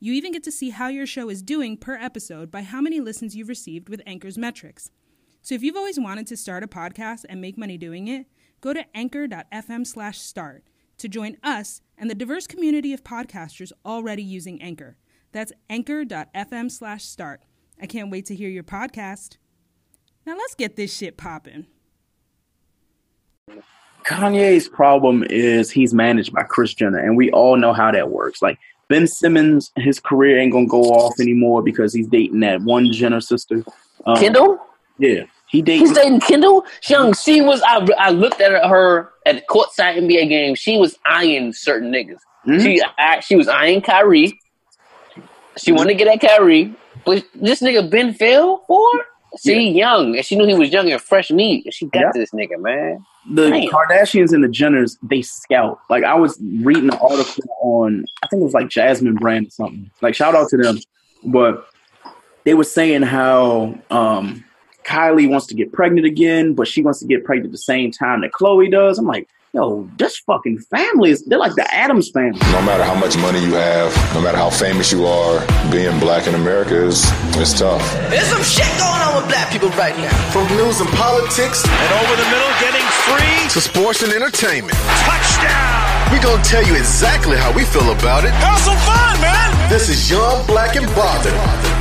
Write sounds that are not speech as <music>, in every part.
You even get to see how your show is doing per episode by how many listens you've received with Anchor's metrics. So if you've always wanted to start a podcast and make money doing it, go to anchor.fm slash start to join us and the diverse community of podcasters already using Anchor. That's anchor.fm slash start. I can't wait to hear your podcast. Now let's get this shit popping. Kanye's problem is he's managed by Kris Jenner, and we all know how that works. Like Ben Simmons, his career ain't gonna go off anymore because he's dating that one Jenner sister. Um, Kendall? Yeah. He dating. He's dating Kendall. Young, she was. I, I looked at her at the courtside NBA game. She was eyeing certain niggas. Mm-hmm. She I, she was eyeing Kyrie. She mm-hmm. wanted to get at Kyrie, but this nigga Ben fell for. She yeah. young, and she knew he was young and fresh meat, and she got yeah. this nigga, man. The Damn. Kardashians and the Jenners, they scout. Like I was reading an article on, I think it was like Jasmine Brand or something. Like shout out to them, but they were saying how um, Kylie wants to get pregnant again, but she wants to get pregnant at the same time that Khloe does. I'm like, yo, this fucking family is they're like the Addams family. No matter how much money you have, no matter how famous you are, being black in America is it's tough. There's some shit going on with black people right now. From news and politics and over the middle getting free to sports and entertainment. Touchdown! We're gonna tell you exactly how we feel about it. Have some fun, man! This is Young Black and Bothered.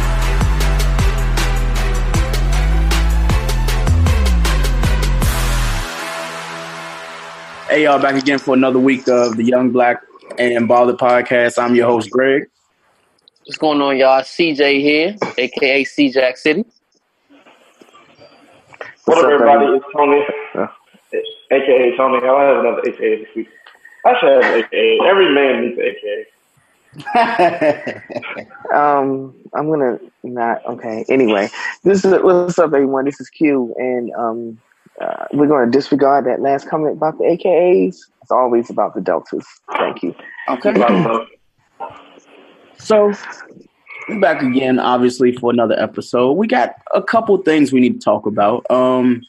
Hey, y'all, back again for another week of the Young Black and Bothered podcast. I'm your host, Greg. What's going on, y'all? CJ here, aka C Jack City. What up, everybody? It's Tony, uh, aka Tony. I'll have another AKA this week. I should have an AKA. Every man needs an AKA. <laughs> um, I'm gonna not okay. Anyway, this is what's up, everyone. This is Q, and um, uh, we're going to disregard that last comment about the AKAs. It's always about the deltas. Thank you. Okay. so we're back again, obviously, for another episode. We got a couple things we need to talk about. Um,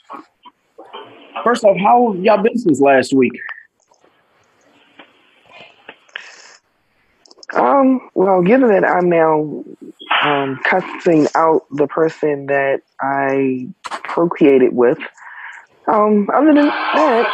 first off, how y'all been since last week? Um, well, given that I'm now um, cutting out the person that I procreated with, um, other than that,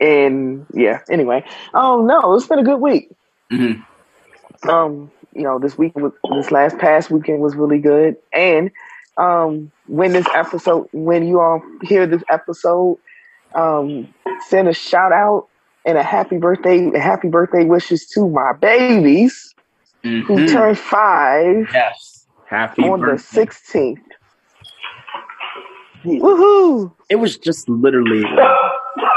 and yeah. Anyway, um, no, it's been a good week. Mm-hmm. Um, you know, this week, this last past weekend was really good, and um, when this episode, when you all hear this episode, um, send a shout out and a happy birthday, happy birthday wishes to my babies mm-hmm. who turned five. Yes, happy on birthday. the sixteenth. Woohoo! It was just literally.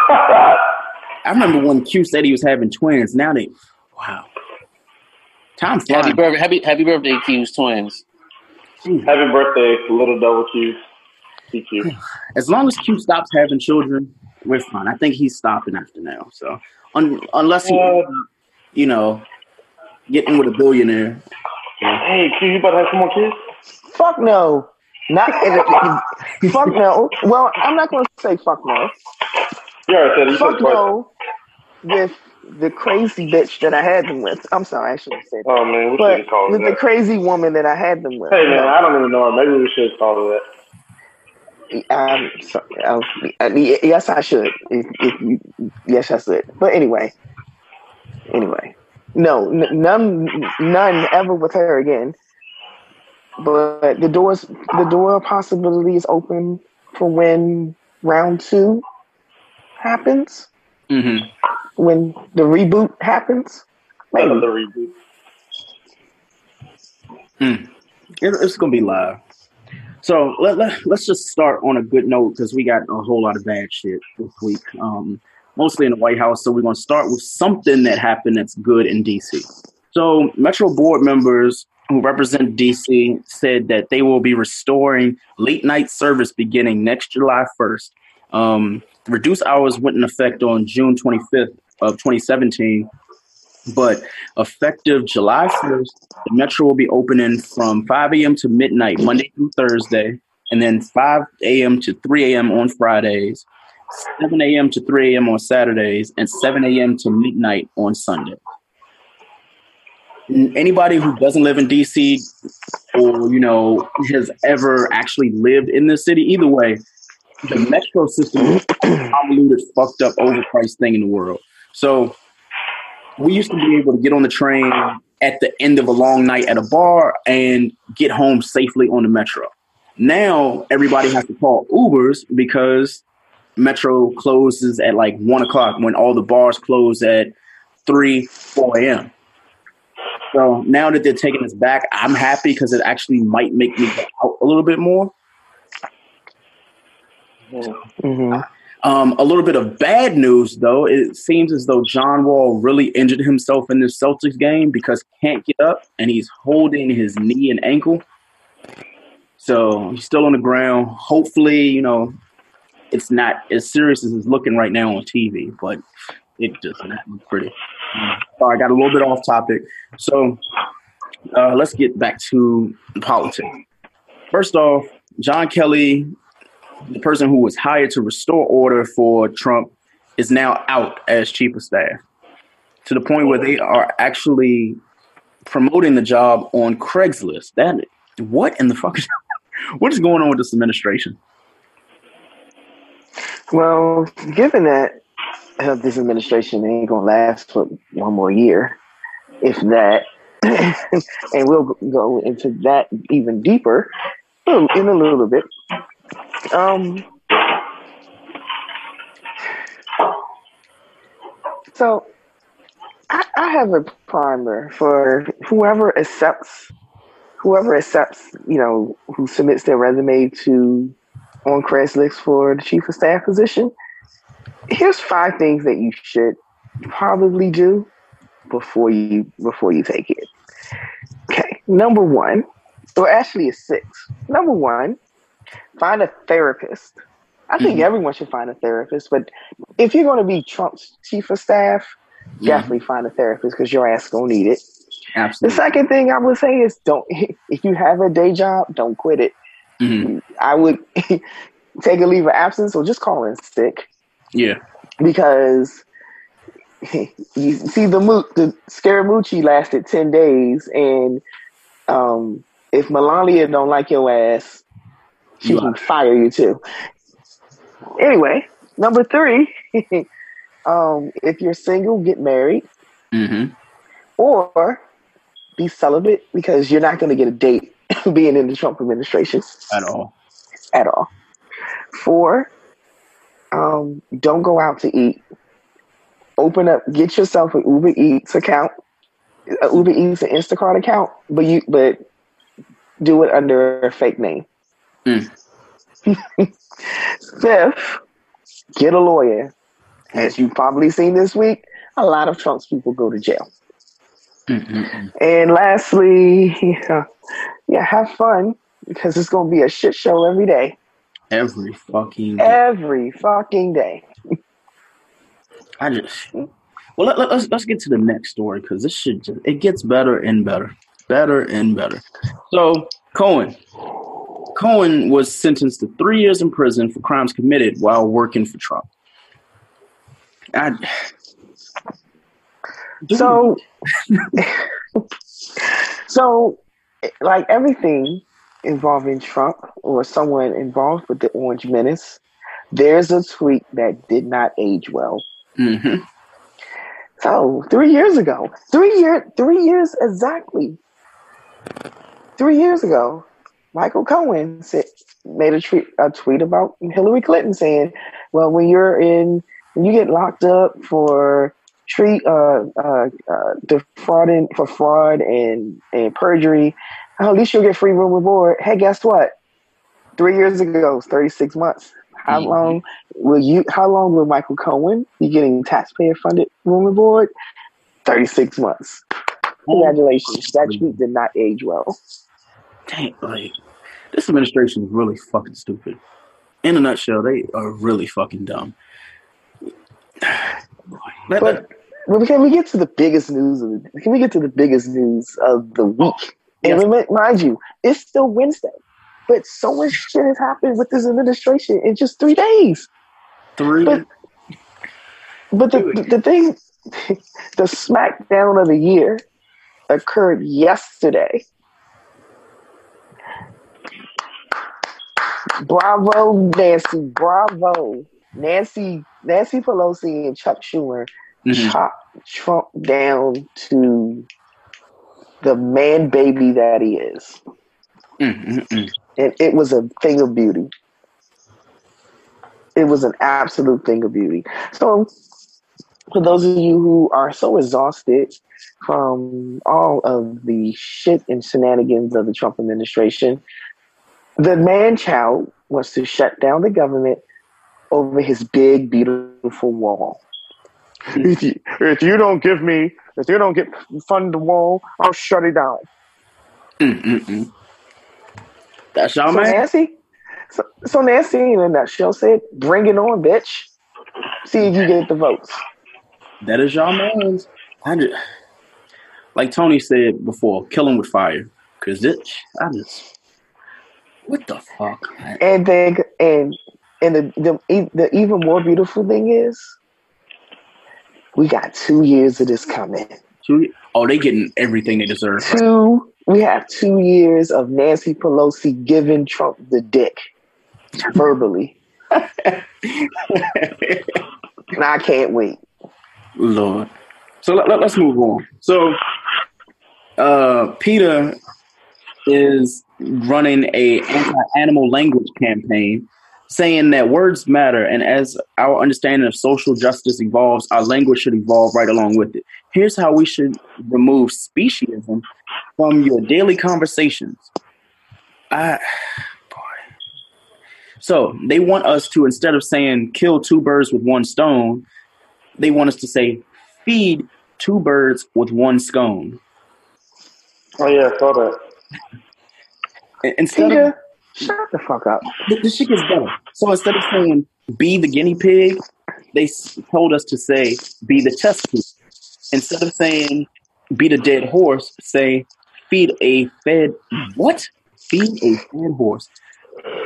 I remember when Q said he was having twins. Now they, wow. Time flies. Happy birthday, happy, happy birthday, Q's twins. Happy birthday, little double Q. CQ. <sighs> As long as Q stops having children, we're fine. I think he's stopping after now. So, un- unless he, uh, you know, getting with a billionaire. Hey, Q, you about to have some more kids? Fuck no. Not fuck no. Well, I'm not going to say fuck no. You already said Fuck no with the crazy bitch that I had them with. I'm sorry, I shouldn't say that. Oh man, we but call with that. the crazy woman that I had them with. Hey man, I don't even know her. Maybe we should call her that. Um, so, uh, yes, I should. If, if you, yes, I should. But anyway, anyway, no, n- none, none ever with her again. But the doors, the door possibility is open for when round two happens. Mm-hmm. When the reboot happens, maybe. the reboot. Mm. It, it's gonna be live. So let, let, let's just start on a good note because we got a whole lot of bad shit this week, um, mostly in the White House. So we're going to start with something that happened that's good in DC. So Metro board members who represent DC said that they will be restoring late night service beginning next July 1st. Um, reduced hours went in effect on June 25th of 2017 but effective July 1st, the Metro will be opening from 5 a.m. to midnight, Monday through Thursday, and then 5 a.m. to 3 a.m. on Fridays, 7 a.m. to 3 a.m. on Saturdays, and 7 a.m. to midnight on Sunday. Anybody who doesn't live in DC or, you know, has ever actually lived in this city, either way, the metro system is convoluted, fucked up, overpriced thing in the world. So we used to be able to get on the train at the end of a long night at a bar and get home safely on the metro. Now everybody has to call Ubers because Metro closes at like one o'clock when all the bars close at three, four a.m. So now that they're taking us back, I'm happy because it actually might make me go out a little bit more. Mm-hmm. Um, a little bit of bad news, though. It seems as though John Wall really injured himself in this Celtics game because can't get up and he's holding his knee and ankle. So he's still on the ground. Hopefully, you know, it's not as serious as it's looking right now on TV, but it does not look pretty. Sorry, I got a little bit off topic. So uh, let's get back to politics. First off, John Kelly the person who was hired to restore order for Trump is now out as chief of staff to the point where they are actually promoting the job on Craigslist. That what in the fuck is <laughs> what is going on with this administration? Well, given that this administration ain't gonna last for one more year, if that, <laughs> and we'll go into that even deeper in a little bit. Um, so I, I have a primer for whoever accepts whoever accepts, you know, who submits their resume to on Craigslist for the chief of staff position. Here's five things that you should probably do before you before you take it. Okay, number one, or actually it's six. Number one, find a therapist. I think mm-hmm. everyone should find a therapist, but if you're going to be Trump's chief of staff, definitely find a therapist because your ass gonna need it. Absolutely. The second thing I would say is don't <laughs> if you have a day job, don't quit it. Mm-hmm. I would <laughs> take a leave of absence or just call in sick. Yeah, because <laughs> you see the the Scaramucci lasted ten days, and um, if Melania don't like your ass, she you can are. fire you too. Anyway, number three, <laughs> um, if you're single, get married. Mm-hmm. Or be celibate because you're not going to get a date <laughs> being in the Trump administration. At all. At all. Four, um, don't go out to eat. Open up, get yourself an Uber Eats account, an Uber Eats and Instacart account, but you but do it under a fake name. <laughs> Mm. Fifth, get a lawyer. As you've probably seen this week, a lot of Trump's people go to jail. Mm-hmm. And lastly, yeah, <laughs> yeah, have fun because it's going to be a shit show every day. Every fucking day. Every fucking day. I just well let, us let's, let's get to the next story because this shit just it gets better and better, better and better. So Cohen, Cohen was sentenced to three years in prison for crimes committed while working for Trump. I, so, <laughs> so, like everything involving Trump or someone involved with the Orange Menace, there's a tweet that did not age well. Mm-hmm. So three years ago, three year, three years exactly. three years ago, Michael Cohen said, made a tweet, a tweet about Hillary Clinton saying, "Well, when you're in, when you get locked up for treat uh, uh, uh, defrauding for fraud and and perjury, at least you'll get free room and board. Hey, guess what? Three years ago, thirty six months. How mm-hmm. long will you? How long will Michael Cohen be getting taxpayer funded room and board? Thirty six months. Congratulations. That tweet did not age well. Dang, like this administration is really fucking stupid. In a nutshell, they are really fucking dumb. <sighs> but well, can we get to the biggest news of the, can we get to the biggest news of the week? And yes. mind you, it's still Wednesday, but so much shit has happened with this administration in just three days. Three. But, but the, the, the thing, <laughs> the smackdown of the year occurred yesterday. Bravo, Nancy. Bravo. Nancy Nancy Pelosi and Chuck Schumer mm-hmm. chopped Trump down to the man baby that he is. Mm-hmm. And it was a thing of beauty. It was an absolute thing of beauty. So, for those of you who are so exhausted from all of the shit and shenanigans of the Trump administration, the man child wants to shut down the government over his big, beautiful wall. If you, if you don't give me, if you don't get fund the wall, I'll shut it down. Mm-mm-mm. That's y'all so man. Nancy, so, so Nancy in a nutshell said, "Bring it on, bitch. See if you get the votes." That is y'all man's. I just, like Tony said before, kill him with fire. Cause it, I just, what the fuck? Man? And then, and and the, the the even more beautiful thing is, we got two years of this coming. Two, oh, they getting everything they deserve. Two, we have two years of Nancy Pelosi giving Trump the dick verbally. <laughs> and I can't wait. Lord. So let, let, us move on. So, uh, PETA is running a anti-animal language campaign saying that words matter, and as our understanding of social justice evolves, our language should evolve right along with it. Here's how we should remove speciesism from your daily conversations. I, boy. So they want us to, instead of saying kill two birds with one stone, they want us to say feed two birds with one scone. Oh, yeah, I saw that. Instead of Shut the fuck up. This shit gets better. So instead of saying be the guinea pig, they told us to say be the test tube. Instead of saying beat a dead horse, say feed a fed what? Feed a fed horse.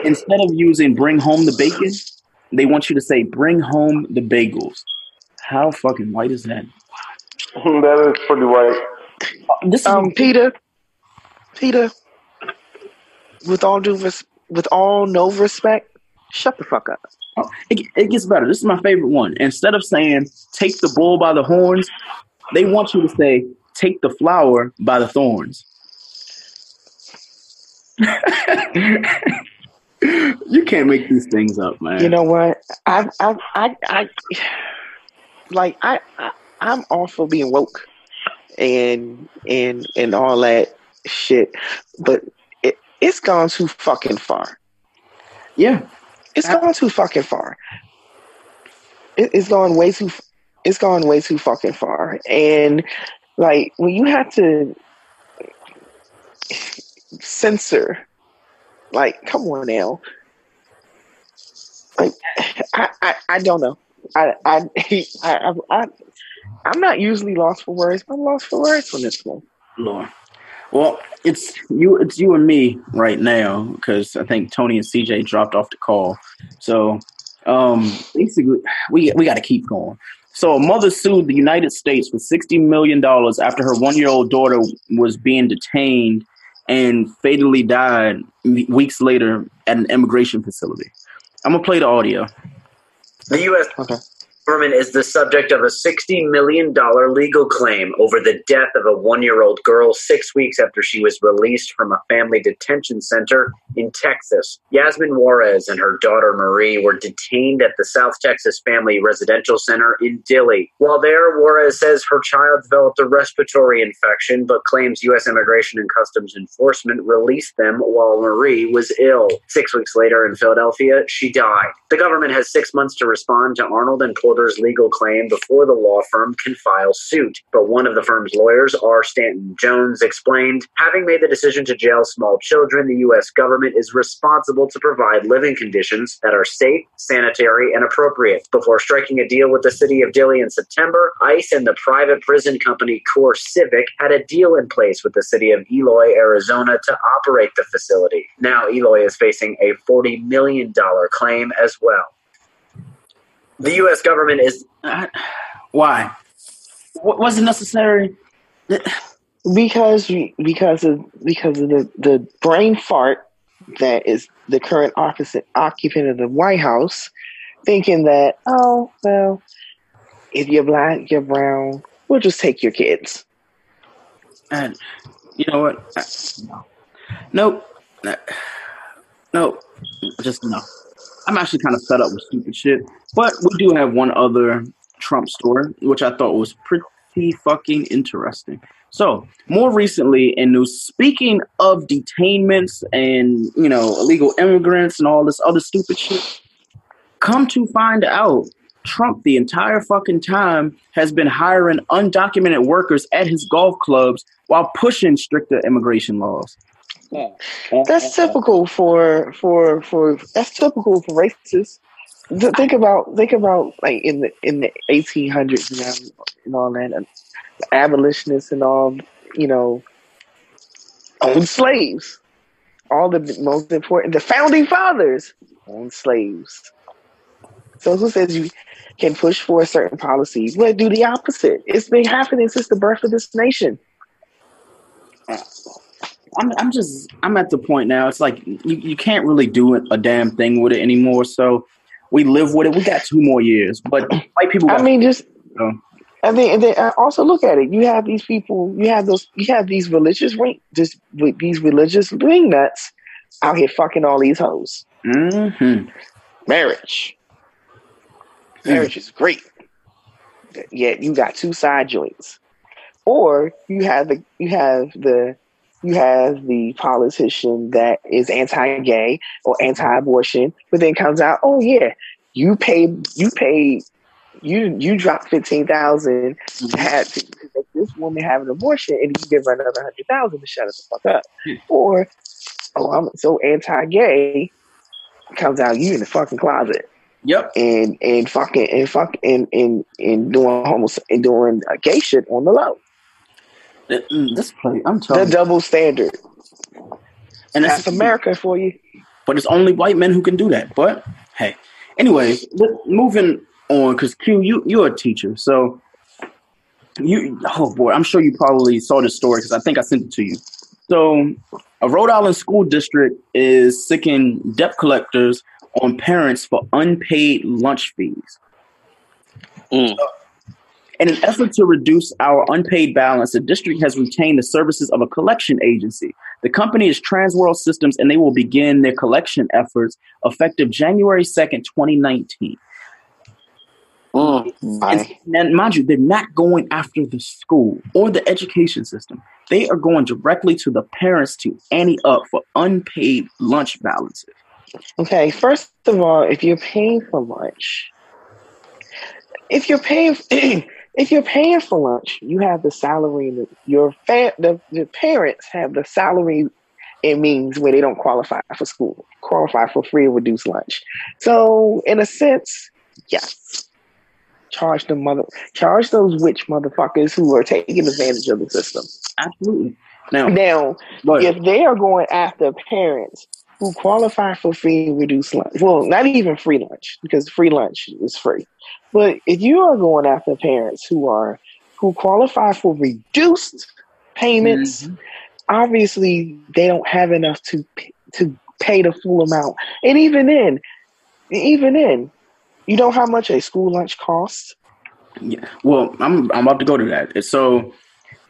Instead of using bring home the bacon, they want you to say bring home the bagels. How fucking white is that? <laughs> that is pretty white. Uh, this um, Peter. PETA, with all due res- with all no respect, shut the fuck up. Oh, it, it gets better. This is my favorite one. Instead of saying take the bull by the horns, they want you to say take the flower by the thorns. <laughs> you can't make these things up, man. You know what? I, I, I, I like I, I, I'm all for being woke and and and all that shit, but it's gone too fucking far. Yeah, it's I, gone too fucking far. It, it's gone way too. It's gone way too fucking far. And like when you have to censor, like, come on now. Like, I, I, I don't know. I, I, <laughs> I, I, I'm not usually lost for words, but I'm lost for words on this one. Lord. Well, it's you. It's you and me right now because I think Tony and CJ dropped off the call. So um, basically, we we got to keep going. So a mother sued the United States for sixty million dollars after her one-year-old daughter was being detained and fatally died weeks later at an immigration facility. I'm gonna play the audio. The U.S. Okay. Government is the subject of a $60 million legal claim over the death of a one year old girl six weeks after she was released from a family detention center in Texas. Yasmin Juarez and her daughter Mariee were detained at the South Texas Family Residential Center in Dilley. While there, Juarez says her child developed a respiratory infection but claims U.S. Immigration and Customs Enforcement released them while Mariee was ill. Six weeks later in Philadelphia, she died. The government has six months to respond to Arnold and Legal claim before the law firm can file suit. But one of the firm's lawyers, R. Stanton Jones, explained having made the decision to jail small children, the U.S. government is responsible to provide living conditions that are safe, sanitary, and appropriate. Before striking a deal with the city of Dilley in September, ICE and the private prison company CoreCivic had a deal in place with the city of Eloy, Arizona to operate the facility. Now, Eloy is facing a $40 million claim as well the U.S. government is uh, <sighs> why was it necessary? Because because of because of the, the brain fart that is the current occupant of the White House, thinking that oh well, if you're black, you're brown, we'll just take your kids. And you know what? No, nope, no, just no. I'm actually kind of fed up with stupid shit. But we do have one other Trump story, which I thought was pretty fucking interesting. So, more recently in news, speaking of detainments and, you know, illegal immigrants and all this other stupid shit, come to find out, Trump, the entire fucking time, has been hiring undocumented workers at his golf clubs while pushing stricter immigration laws. That's typical for for for that's typical for racists. Think about think about like in the in the eighteen hundreds and, and all that, and abolitionists and all you know owned slaves. All the most important, the founding fathers owned slaves. So who says you can push for certain policy? Well, do the opposite. It's been happening since the birth of this nation. I'm I'm just I'm at the point now. It's like you, you can't really do a damn thing with it anymore. So we live with it. We got two more years, but white people. I mean, just. I mean, and then also look at it. You have these people. You have those. You have these religious wing, just with these religious wing nuts out here fucking all these hoes. Mm-hmm. Marriage. Marriage is great. Yet you got two side joints, or you have the you have the you have the politician that is anti-gay or anti-abortion, but then comes out, oh yeah, you pay, you pay, you you drop fifteen thousand to have to, make this woman have an abortion, and you give her another hundred thousand to shut the fuck up, or oh I'm so anti-gay, comes out you in the fucking closet. Yep. And and fucking and fuck and and and doing homos and doing gay shit on the low. Mm, this play, I'm telling the double standard, and that's America for you. But it's only white men who can do that. But hey, anyways, moving on because Q, you you're a teacher, so you oh boy, I'm sure you probably saw this story because I think I sent it to you. So, a Rhode Island school district is seeking debt collectors on parents for unpaid lunch fees. Mm. So, in an effort to reduce our unpaid balance, the district has retained the services of a collection agency. The company is Transworld Systems, and they will begin their collection efforts effective January 2nd, 2019. Mm, and, and mind you, they're not going after the school or the education system. They are going directly to the parents to ante up for unpaid lunch balances. Okay, first of all, if you're paying for lunch, if you're paying, <clears throat> if you're paying for lunch, you have the salary. Your fa- the, the parents have the salary. It means where they don't qualify for school, qualify for free or reduced lunch. So, in a sense, yes, charge the mother, charge those witch motherfuckers who are taking advantage of the system. Absolutely. Now, now, if they are going after parents who qualify for free reduced lunch, well, not even free lunch because free lunch is free. But if you are going after parents who are who qualify for reduced payments, mm-hmm. obviously they don't have enough to to pay the full amount. And even then, even then, You know how much a school lunch costs? Yeah. Well, I'm I'm about to go to that. So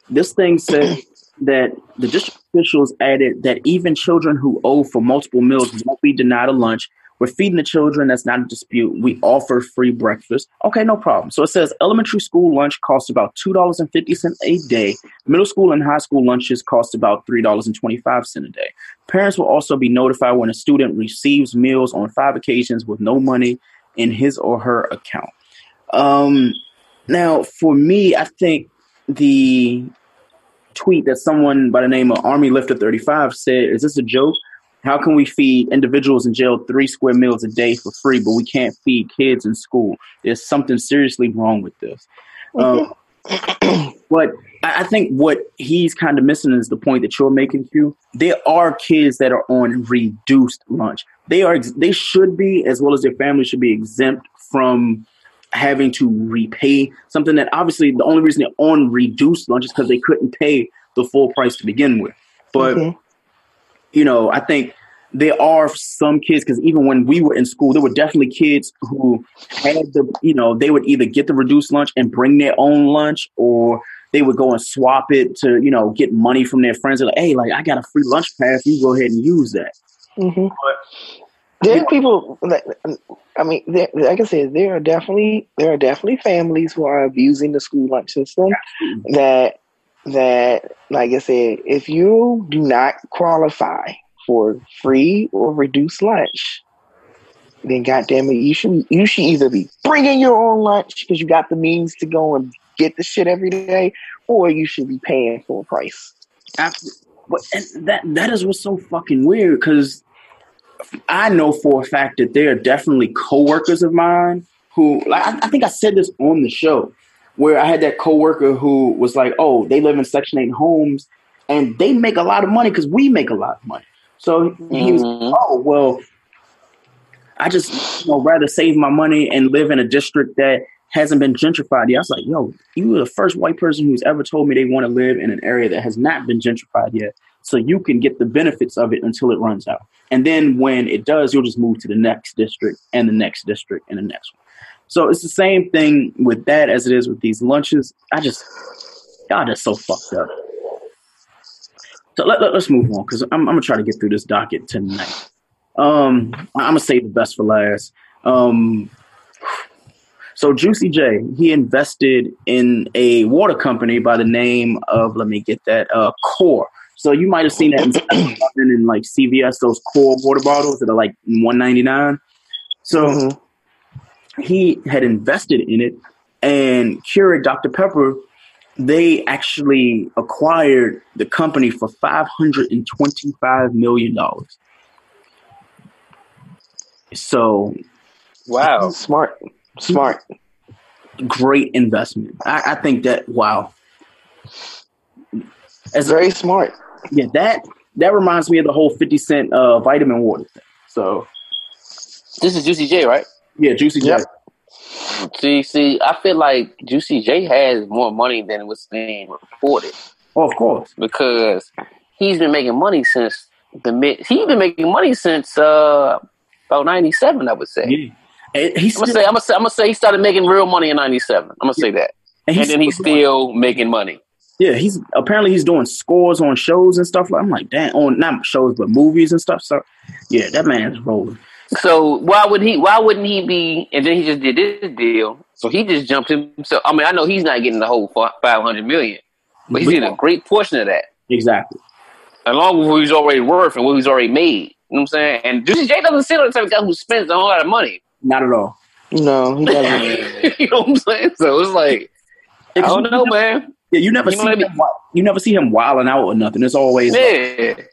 this thing says that the district officials added that even children who owe for multiple meals won't be denied a lunch. We're feeding the children. That's not a dispute. We offer free breakfast. Okay, no problem. So it says elementary school lunch costs about two dollars and fifty cents a day. Middle school and high school lunches cost about three dollars and twenty five cents a day. Parents will also be notified when a student receives meals on five occasions with no money in his or her account. Um, now, for me, I think the tweet that someone by the name of Army Lifter 35 said, Is this a joke? How can we feed individuals in jail three square meals a day for free, but we can't feed kids in school? There's something seriously wrong with this. <laughs> Um, but I think what he's kind of missing is the point that you're making, Q. There are kids that are on reduced lunch. They are they should be, as well as their family should be exempt from having to repay something that obviously the only reason they're on reduced lunch is because they couldn't pay the full price to begin with. But you know, I think there are some kids because even when we were in school, there were definitely kids who had the you know they would either get the reduced lunch and bring their own lunch, or they would go and swap it to you know get money from their friends. They're like, hey, like I got a free lunch pass, you go ahead and use that. Mm-hmm. But there are people. Like I mean, there, like I said, there are definitely there are definitely families who are abusing the school lunch system. That that, like I said, if you do not qualify for free or reduced lunch, then goddamn it, you should you should either be bringing your own lunch because you got the means to go and get the shit every day, or you should be paying full price. Absolutely. But that that is what's so fucking weird because I know for a fact that there are definitely coworkers of mine who, like, I, I think I said this on the show, where I had that coworker who was like, "Oh, they live in Section Eight homes, and they make a lot of money because we make a lot of money." So mm-hmm. he was, mm-hmm. "Oh, well, I just you know rather save my money and live in a district that hasn't been gentrified yet." I was like, "Yo, you were the first white person who's ever told me they want to live in an area that has not been gentrified yet." So you can get the benefits of it until it runs out. And then when it does, you'll just move to the next district and the next district and the next one. So it's the same thing with that as it is with these lunches. I just, God, that's so fucked up. So let, let, us move on because I'm, I'm going to try to get through this docket tonight. Um, I'm going to save the best for last. Um, so Juicy J, he invested in a water company by the name of, let me get that, uh, Core. So you might have seen that in, in like CVS, those core water bottles that are like one ninety nine. So mm-hmm. he had invested in it, and Keurig Dr Pepper, they actually acquired the company for five hundred and twenty five million dollars. So, wow, smart, smart, great investment. I, I think that wow. As very smart yeah, that that reminds me of the whole Fifty Cent uh, vitamin water thing. So this is Juicy J, right? Yeah, Juicy J. See, see, I feel like Juicy J has more money than was being reported. Oh, of course, because he's been making money since the mid. He's been making money since uh, about ninety seven, I would say. Yeah. And he's I'm gonna say I'm gonna say I'm gonna say he started making real money in ninety seven. I'm gonna yeah. say that, and, and then he's still making money. Yeah, he's apparently he's doing scores on shows and stuff. Like I'm like, damn, on not shows but movies and stuff. So yeah, that man's rolling. So why would he? Why wouldn't he be? And then he just did this deal. So he just jumped himself. I mean, I know he's not getting the whole five hundred million, but he's getting a great portion of that. Exactly. Along with what he's already worth and what he's already made. You know what I'm saying? And Juicy J doesn't seem like the type of guy who spends a whole lot of money. Not at all. No, he doesn't. <laughs> you know what I'm saying? So it's like, I don't know, man. Yeah, you never you see him, you never see him wilding out or nothing. It's always yeah. Like,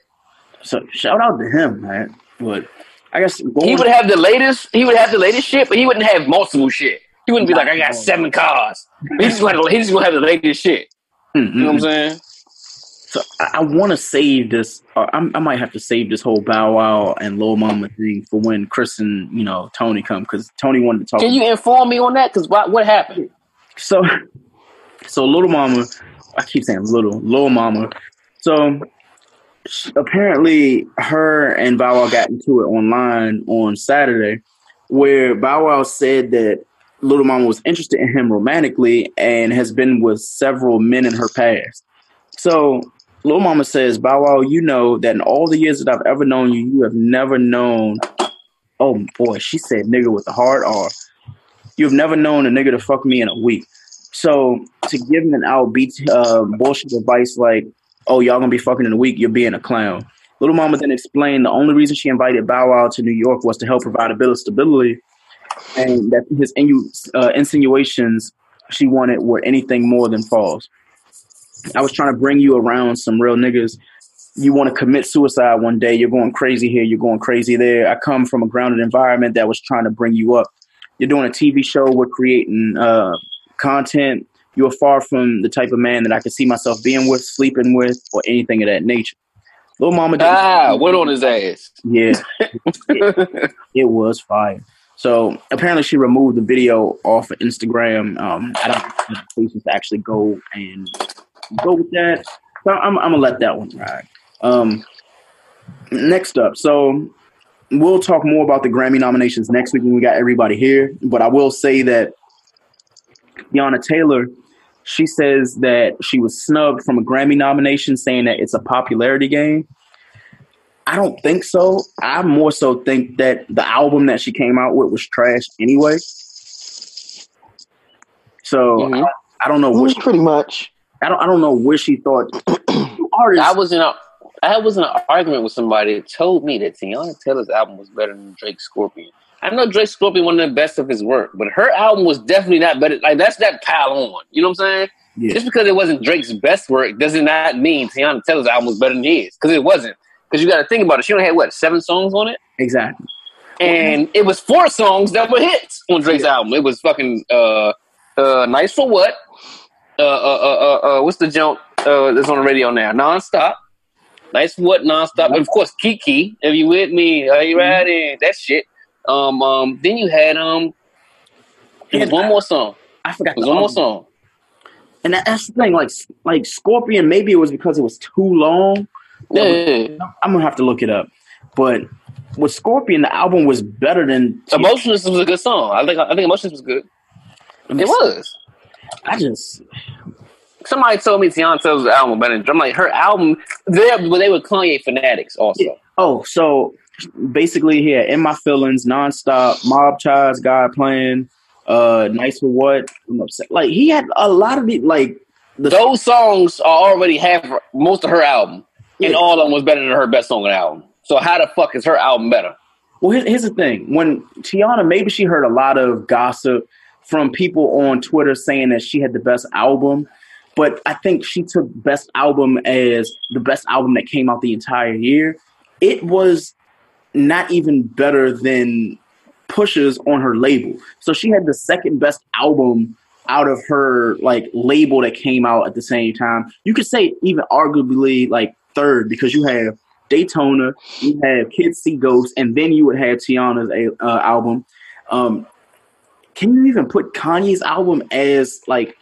so shout out to him, man. But I guess he would have the latest. He would have the latest shit, but he wouldn't have multiple shit. He wouldn't be like, I got seven cars. He's just gonna, he's just gonna have the latest shit. Mm-hmm. You know what I'm saying? So I, I want to save this. Uh, I might have to save this whole Bow Wow and Lil Mama thing for when Chris and you know Tony come because Tony wanted to talk. Can you inform me on that? Because what what happened? So so little mama, I keep saying little, little mama. So apparently her and Bow Wow got into it online on Saturday where Bow Wow said that Little Mama was interested in him romantically and has been with several men in her past. So Little Mama says, Bow Wow, you know that in all the years that I've ever known you, you have never known. Oh boy, she said nigga with the hard R. You've never known a nigga to fuck me in a week. So to give an outbeat uh, bullshit advice like, oh, y'all gonna be fucking in a week, you're being a clown. Little Mama then explained the only reason she invited Bow Wow to New York was to help provide a bit of stability and that his uh, insinuations she wanted were anything more than false. I was trying to bring you around some real niggas. You want to commit suicide one day, you're going crazy here, you're going crazy there. I come from a grounded environment that was trying to bring you up. You're doing a TV show, we're creating uh, content. You're far from the type of man that I could see myself being with, sleeping with, or anything of that nature. Little Mama ah, went on his ass. Yeah, it, <laughs> it was fire. So apparently, she removed the video off of Instagram. Um, I don't have patience to actually go and go with that. So I'm, I'm gonna let that one ride. Um, next up, so we'll talk more about the Grammy nominations next week when we got everybody here. But I will say that Teyana Taylor, she says that she was snubbed from a Grammy nomination, saying that it's a popularity game. I don't think so. I more so think that the album that she came out with was trash anyway. So mm-hmm. I, I, don't know what she, pretty much. I don't I don't know where she thought <clears throat> artists. I was in a I was in an argument with somebody that told me that Teyana Taylor's album was better than Drake Scorpion. I know Drake Scorpion one of the best of his work, but her album was definitely not better. Like that's that pile on. You know what I'm saying? Yeah. Just because it wasn't Drake's best work does not mean Teyana Taylor's album was better than his. Because it wasn't. Because you got to think about it. She only had what seven songs on it. Exactly. And it was four songs that were hits on Drake's yeah. album. It was fucking uh, uh, nice for what? Uh, uh, uh, uh, uh what's the jump uh, that's on the radio now? Nonstop. Nice for what? Nonstop. And of course, Kiki. If you with me, are you mm-hmm. ready? That shit. Um, um. Then you had um. Was one more song. I forgot. One more song. And that, that's the thing. Like, like Scorpion. Maybe it was because it was too long yeah. I'm gonna have to look it up. But with Scorpion, the album was better than Emotionless was a good song. I think I think Emotionless was good. It was. I just somebody told me Teyana album better. I'm like her album. They but they were Kanye fanatics also. Yeah. Oh, so basically here in my feelings, nonstop, mob ties, God's Plan, uh, nice for what? I'm upset. Like he had a lot of the like the those songs are already have most of her album and all of them was better than her best song on the album. So how the fuck is her album better? Well, here's the thing: when Teyana, maybe she heard a lot of gossip from people on Twitter saying that she had the best album, but I think she took best album as the best album that came out the entire year. It was not even better than Pusha's on her label. So she had the second best album out of her like label that came out at the same time. You could say even arguably like third because you have Daytona, you have Kids See Ghosts, and then you would have Teyana's uh, album. Um, can you even put Kanye's album as like?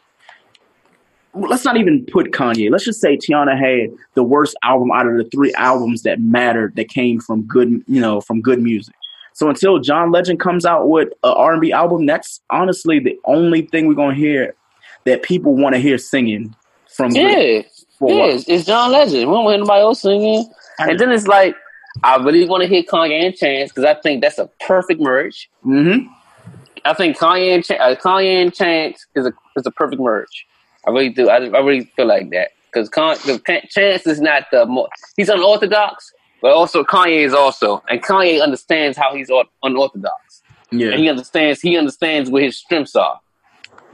Let's not even put Kanye. Let's just say Teyana had the worst album out of the three albums that mattered that came from good, you know, from good music. So until John Legend comes out with an R&B album, that's honestly the only thing we're gonna hear that people want to hear singing from. Yeah, yeah, it's, it's, John Legend. We don't want anybody else singing. And then it's like, I really want to hear Kanye and Chance because I think that's a perfect merge. Mm-hmm. I think Kanye and Ch- uh, Kanye and Chance is a is a perfect merge. I really do. I, I really feel like that because Con- Chance is not the more he's unorthodox, but also Kanye is also, and Kanye understands how he's unorthodox. Yeah, and he understands. He understands where his strengths are.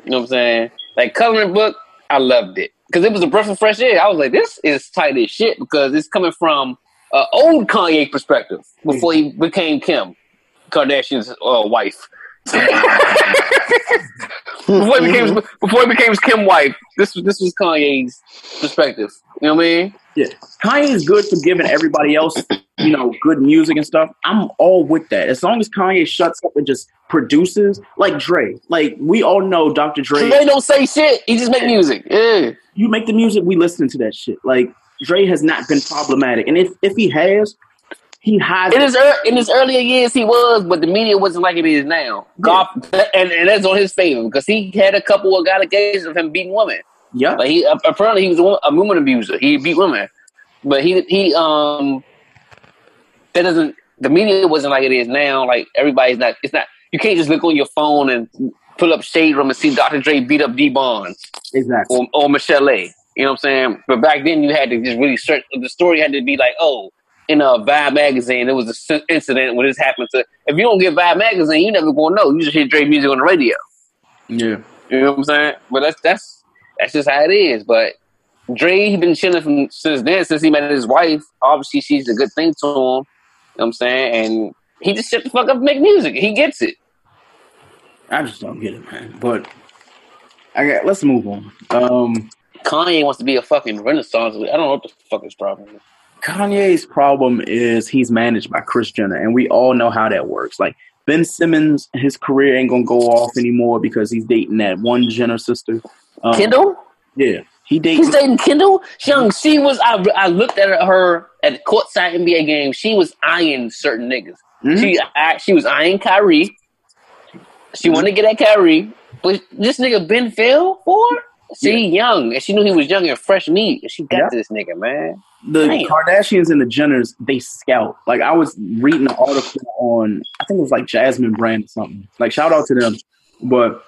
You know what I'm saying? Like coloring book, I loved it because it was a breath of fresh air. I was like, this is tight as shit because it's coming from an old Kanye perspective before he became Kim Kardashian's uh, wife. Before he became before he became Kim wife, this was this was Kanye's perspective. You know what I mean? Yeah, Kanye is good for giving everybody else, you know, good music and stuff. I'm all with that. As long as Kanye shuts up and just produces, like Dre. Like we all know, Dr. Dre. Dre don't say shit. He just make music. Yeah you make the music, we listen to that shit. Like Dre has not been problematic, and if if he has, he hides in his er, in his earlier years he was, but the media wasn't like it is now. Golf, and, and that's on his favor because he had a couple of allegations of him beating women. Yeah, but he apparently he was a, woman, a woman abuser. He beat women, but he he um that doesn't the media wasn't like it is now. Like everybody's not. It's not. You can't just look on your phone and pull up Shade Room and see Dr. Dre beat up Dee Barnes, exactly, or, or Michelle A. You know what I'm saying? But back then you had to just really search. The story had to be like, oh, in a Vibe magazine, there was an incident when this happened to. If you don't get Vibe magazine, you never gonna know. You just hear Dre music on the radio. Yeah, you know what I'm saying. But that's that's that's just how it is. But Dre, he been chilling from since then, since he met his wife. Obviously, she's a good thing to him. You know what I'm saying? And he just shut the fuck up and make music. He gets it. I just don't get it, man. But I got let's move on. Um Kanye wants to be a fucking renaissance. I don't know what the fuck his problem is. Kanye's problem is he's managed by Kris Jenner, and we all know how that works. Like Ben Simmons, his career ain't gonna go off anymore because he's dating that one Jenner sister. Um, Kendall? Yeah. He dating. He's dating Kendall. Young, she was. I, I looked at her at the courtside NBA game. She was eyeing certain niggas. Mm-hmm. She I, she was eyeing Kyrie. She mm-hmm. wanted to get at Kyrie, but this nigga Ben fell for. She yeah. young, and she knew he was young and fresh meat, and she got yeah. this nigga, man. The Damn. Kardashians and the Jenners, they scout. Like I was reading an article on, I think it was like Jasmine Brand or something. Like shout out to them, but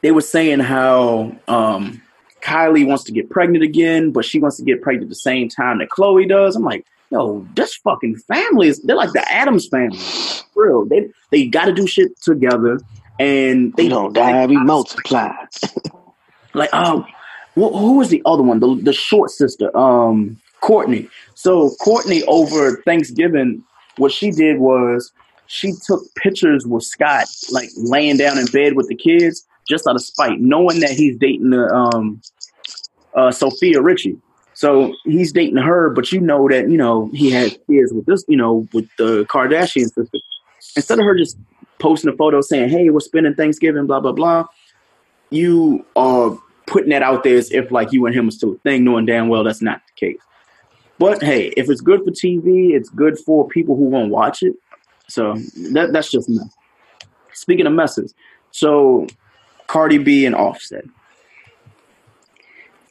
they were saying how um, Kylie wants to get pregnant again, but she wants to get pregnant at the same time that Khloe does. I'm like, yo, this fucking family is they're like the Addams family. For real. They they gotta do shit together and they don't die, we multiply. <laughs> like um who, who was the other one? The the short sister, um, Kourtney. So Kourtney over Thanksgiving, what she did was she took pictures with Scott like laying down in bed with the kids just out of spite, knowing that he's dating the um uh Sofia Richie. So he's dating her, but you know that, you know, he has kids with this, you know, with the Kardashian sister. Instead of her just posting a photo saying, Hey, we're spending Thanksgiving, blah, blah, blah, you are putting that out there as if like you and him are still a thing, knowing damn well that's not the case. But hey, if it's good for TV, it's good for people who won't watch it. So that that's just mess. Speaking of messes, so Cardi B and Offset.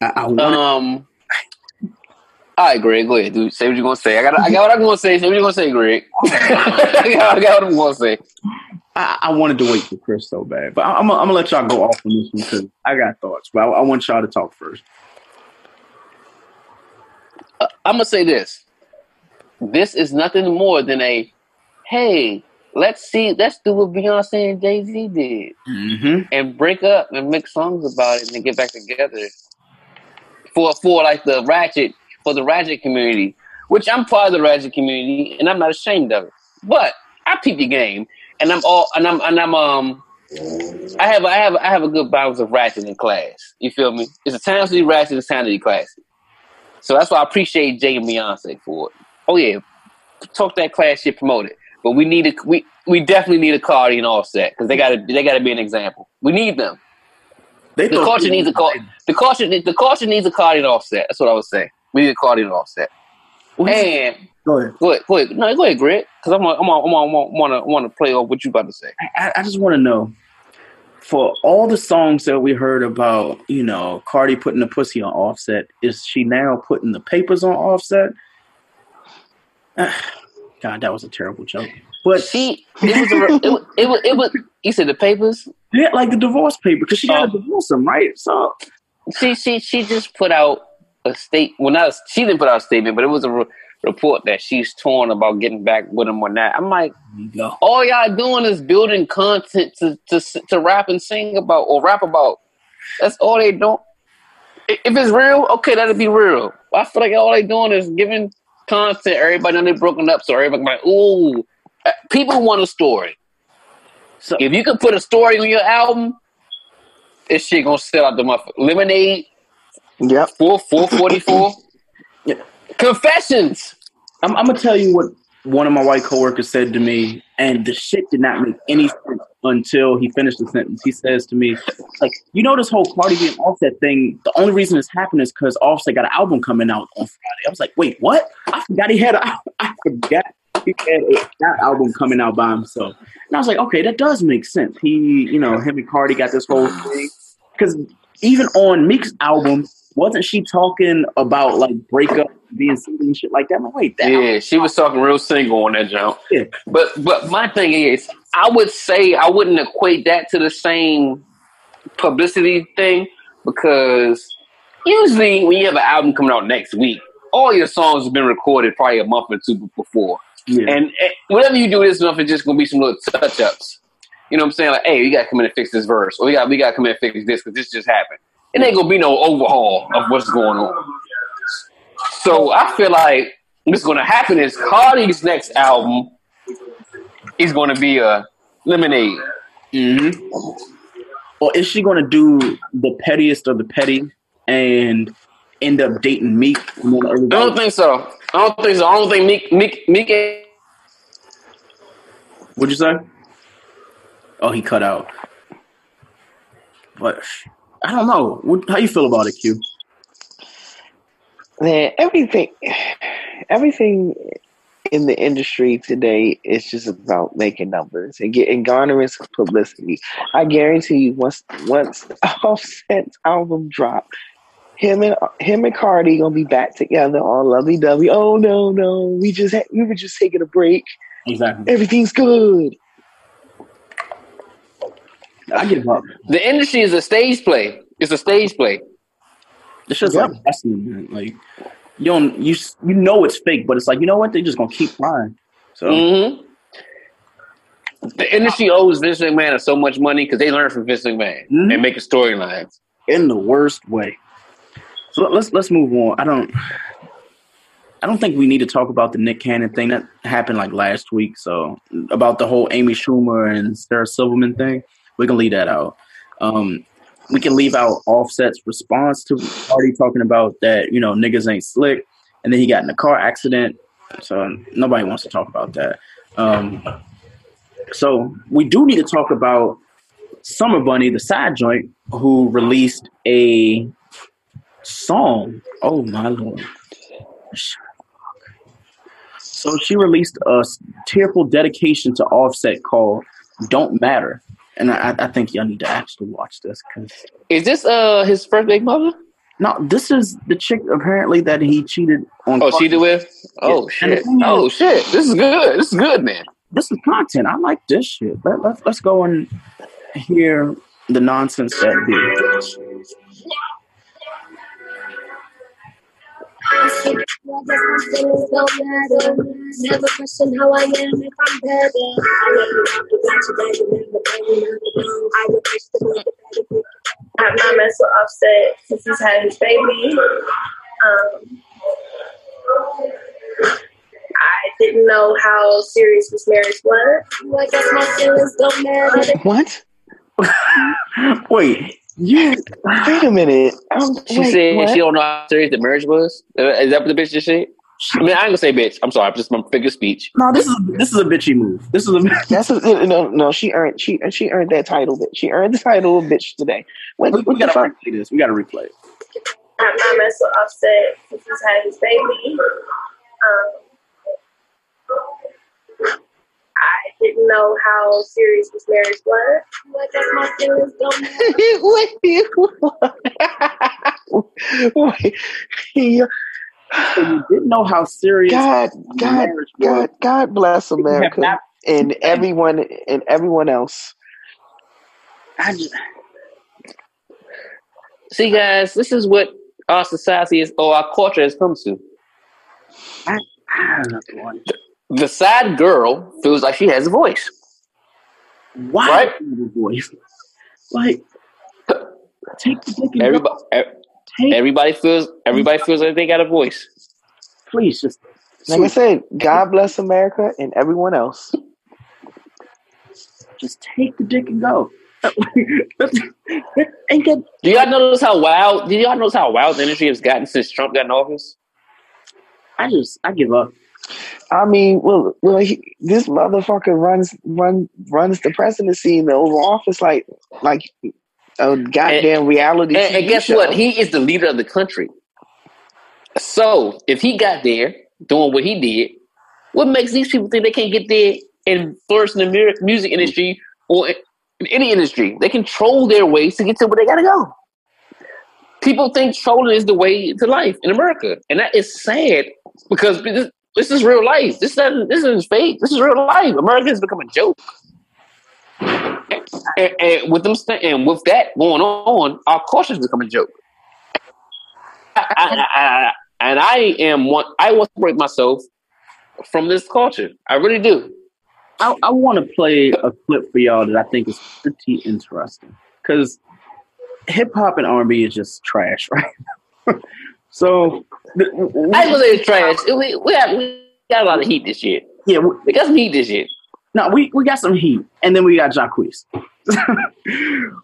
I, I wanna, um, all right, Greg, go ahead, dude. Say what you're gonna say. I got, I got what I'm gonna say. Say what you're gonna say, Greg. <laughs> I, got, I got what I'm gonna say. I, I, wanted to wait for Chris so bad, but I, am gonna let y'all go off on this one because I got thoughts. But I, I, want y'all to talk first. Uh, I'm gonna say this. This is nothing more than a, hey, let's see, let's do what Beyonce and Jay Z did, mm-hmm. and break up and make songs about it and get back together. For for like the ratchet for the ratchet community, which I'm part of the ratchet community, and I'm not ashamed of it. But I peep the game, and I'm all and I'm and I'm um. I have I have I have a good balance of ratchet in class. You feel me? It's a time to be ratchet, it's time to be classy. So that's why I appreciate Jay and Beyonce for it. Oh yeah, talk that class shit, promote it. But we need a we we definitely need a Cardi and Offset because they gotta they gotta be an example. We need them. They the culture needs a the culture the culture needs a Cardi and Offset. That's what I was saying. We need a Cardi and Offset. Well, and go ahead, go ahead, go ahead. No, go ahead, Greg, because I'm I'm I'm want to want to play off what you about to say. I, I just want to know for all the songs that we heard about, you know, Cardi putting the pussy on Offset, is she now putting the papers on Offset? <sighs> God, that was a terrible joke. But she, it was, a, it, was, it was, it was. You said the papers? Yeah, like the divorce paper, because she got to oh. divorce him, right? So she, she, she just put out a state. Well, not a, she didn't put out a statement, but it was a report that she's torn about getting back with him or not. I'm like, all y'all doing is building content to, to to rap and sing about or rap about. That's all they don't. If it's real, okay, that'll be real. I feel like all they doing is giving content. Everybody know they broken up, so everybody like, ooh, uh, people want a story. So if you can put a story on your album, this shit gonna sell out the motherfucker. Lemonade Yep. Four four forty four. <clears throat> Confessions. I'm, I'm, gonna tell you what one of my white coworkers said to me, and the shit did not make any sense until he finished the sentence. He says to me, like, you know, this whole Cardi B and Offset thing. The only reason it's happening is because Offset got an album coming out on Friday. I was like, wait, what? I forgot he had. A, <laughs> I forgot he had a, that album coming out by himself. And I was like, okay, that does make sense. He, you know, him and Cardi got this whole thing. Because even on Meek's album, wasn't she talking about like breakup, being single and shit like that? I'm like, wait, that Yeah, she was talking real single on that jump. Yeah. But but my thing is, I would say I wouldn't equate that to the same publicity thing because usually when you have an album coming out next week, all your songs have been recorded probably a month or two before. Yeah. And eh, whatever you do this month, it's just gonna be some little touch ups. You know what I'm saying? Like, hey, we gotta come in and fix this verse, or we got we gotta come in and fix this because this just happened. It ain't gonna be no overhaul of what's going on. So I feel like what's gonna happen is Cardi's next album is gonna be a lemonade. Mm-hmm. Or is she to do the pettiest of the petty and end up dating Meek? I don't think so. I don't think so. I don't think Meek Meek Meek ain't What'd you say? Oh, he cut out. But I don't know. What, how you feel about it, Q? Man, everything, everything in the industry today is just about making numbers and getting garnering some publicity. I guarantee you, once once <laughs> Offset's album drop, him and him and Cardi gonna be back together all lovey dovey. Oh no, no, we just had, we were just taking a break. Exactly. Everything's good. I give up. the industry is a stage play. It's a stage play. It's just like wrestling, man. Like you don't you you know it's fake, but it's like you know what? They're just gonna keep trying. So hmm The industry owes Vince McMahon so much money because they learn from Vince McMahon Mhm. and a storylines. in the worst way. So let- let's let's move on. I don't I don't think we need to talk about the Nick Cannon thing that happened like last week. So about the whole Amy Schumer and Sarah Silverman thing, we can leave that out. Um, we can leave out Offset's response to Cardi talking about that you know niggas ain't slick, and then he got in a car accident. So nobody wants to talk about that. Um, so we do need to talk about Summer Bunni, the side joint, who released a song. Oh my lord. So she released a tearful dedication to Offset called "Don't Matter," and I, I think y'all need to actually watch this because Is this uh his first big mother? no, this is the chick apparently that he cheated on. Oh, cheated with? Oh the shit! Oh is- shit! This is good. This is good, man. This is content. I like this shit. Let, let, let's go and hear the nonsense that he. Never question how I not messed with Offset he's had his baby. Um, I didn't know how serious this marriage was. My matter. What? <laughs> Wait, you Wait a minute. Um, She wait, said what? she don't know how serious the marriage was. Uh, Is that what the bitch just said? I mean, I ain't gonna say bitch. I'm sorry. I'm just my figure speech. No, this is this is a bitchy move. This is a That's a, no, no. She earned she she earned that title. Bitch. She earned the title of bitch today. What, we, what we gotta fuck? replay this. We gotta replay it. I have not messed with Offset since he's had his baby. Um, I didn't know how serious this marriage was. I guess my feelings don't <laughs> matter. wait, wait. So you didn't know how serious God, God. God, God bless America not- and everyone and everyone else. I just, See, guys, this is what our society is, or our culture has come to. I, I don't know. The sad girl feels like she has a voice. Why Right? voice? Like, take the dick Everybody, go. Take, everybody feels, everybody feels like they got a voice. please, just Like I said, God bless America and everyone else. just take the dick and go. <laughs> Ain't that Do y'all notice how wild? Do y'all notice how wild the industry has gotten since Trump got in office? I just I give up. I mean, well, well, he, this motherfucker runs run runs the presidency in the Oval Office like like a goddamn reality. And, and guess show. what? He is the leader of the country. So if he got there doing what he did, What makes these people think they can't get there and flourish in the music industry or in any industry? They control their ways to get to where they gotta go. People think trolling is the way to life in America, and that is sad because this, is real life. This is this is fake. This is real life. America has become a joke. And, and with them st- and with that going on, our culture has become a joke. I, I, I, and I am one. I want to break myself from this culture. I really do. I, I want to play a clip for y'all that I think is pretty interesting because hip hop and R and B is just trash, <laughs> right? So I ain't gonna it's trash. We we, have, we got a lot of heat this year. Yeah, we, we got some heat this year. No, we, we got some heat, and then we got Jacquees. <laughs>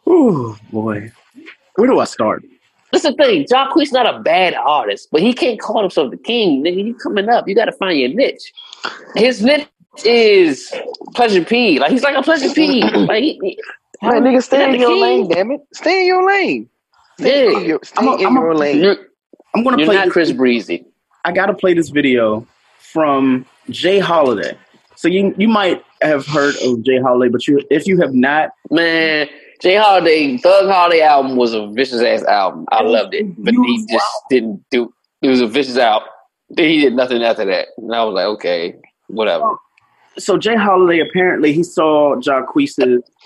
oh boy, where do I start? That's the thing. Jacquees not a bad artist, but he can't call himself the king. Nigga, you coming up, you got to find your niche. His niche is Pleasure P. Like he's like a Pleasure P. Like he, he, Man, nigga, stay in your king. lane, damn it. Stay in your lane. Stay Yeah. in your, stay I'm a- in I'm a- your lane. I'm gonna you're play. not Chris Breezy. I gotta play this video from J. Holiday. So you you might have heard of J. Holiday, but you if you have not, Man, J. Holiday, Thug Holiday album was a vicious ass album. I loved it, but he just didn't do. It was a vicious album. Then he did nothing after that, and I was like, okay, whatever. so J. Holiday apparently he saw Jacquees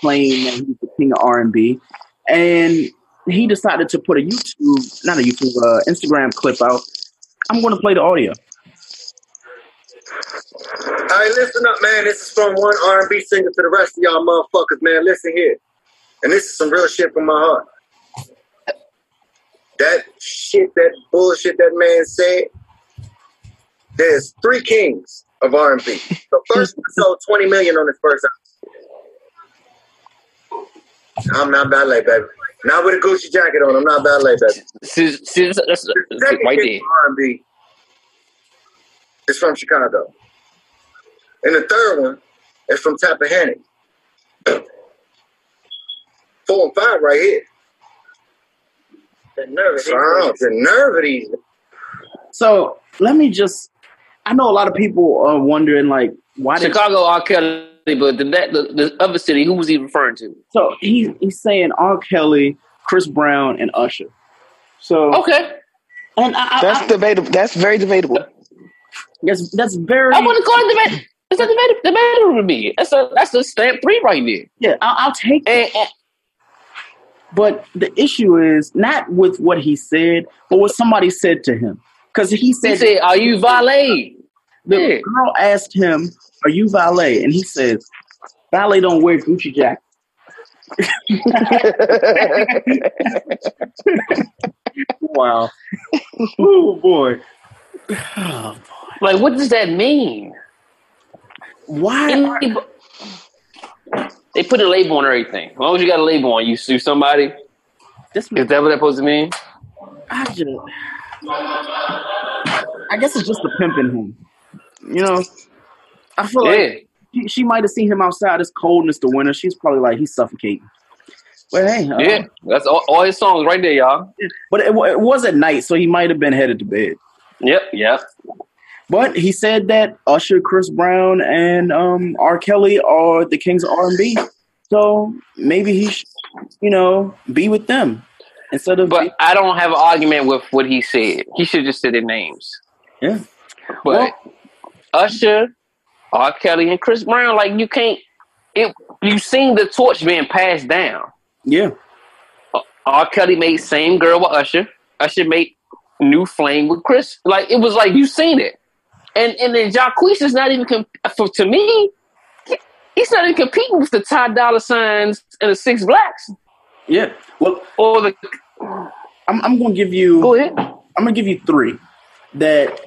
playing that he's the king of R and B, and he decided to put a YouTube, not a YouTube, uh, Instagram clip out. I'm going to play the audio. Right, listen up, man. This is from one R&B singer to the rest of y'all motherfuckers, man. Listen here. And this is some real shit from my heart. That shit, that bullshit that man said, there's three kings of R&B. The first one sold 20 million on his first album. I'm not ballet, baby. Not with a Gucci jacket on. I'm not ballet, baby. See, see, that's, that's, The that's second right king there. of R&B is from Chicago. And the third one is from Tappahannock. Four and five right here. The nerve of So, I don't know, the nerve these. So let me just. I know a lot of people are wondering like why did Chicago R. Kelly, but the, that, the, the other city, who was he referring to? so he he's saying R. Kelly, Chris Brown, and Usher. So Okay. and I, I, That's I, debatable. That's very debatable. that's that's very I want to call it debate. It's not debatable, debatable to me. That's a that's a stamp three right there. yeah. I'll, I'll take And, it. But the issue is not with what he said, but what somebody said to him. Because he he said, said, "Are you valet?" the yeah. girl asked him, "Are you valet?" And he says, "Valet don't wear Gucci jacket." <laughs> wow. oh boy. <sighs> Like, what does that mean? Why? Any- They put a label on everything. As long as you got a label on, you sue somebody. This Is that what that supposed to mean? I just, I guess it's just the pimping him. You know, I feel Yeah. like she, she might have seen him outside. It's cold and it's the winter. She's probably like he's suffocating. But hey, uh, Yeah, that's all, all his songs right there, y'all. But it, it was at night, so he might have been headed to bed. Yep, yep. But he said that Usher, Chris Brown, and um, R. Kelly are the kings of R and B. So maybe he, should, you know, be with them instead of. But I don't have an argument with what he said. He should just say their names. yeah, But Usher, R. Kelly, and Chris Brown, like you can't. It you seen the torch being passed down. yeah, uh, R. Kelly made same girl with Usher. Usher made new flame with Chris. Like it was like you seen it, and and then Jacquees is not even comp- for to me. He's not even competing with the Ty Dolla Signs and the Six Blacks yeah. Well, or the. I'm, I'm going to give you. Go ahead. I'm going to give you three that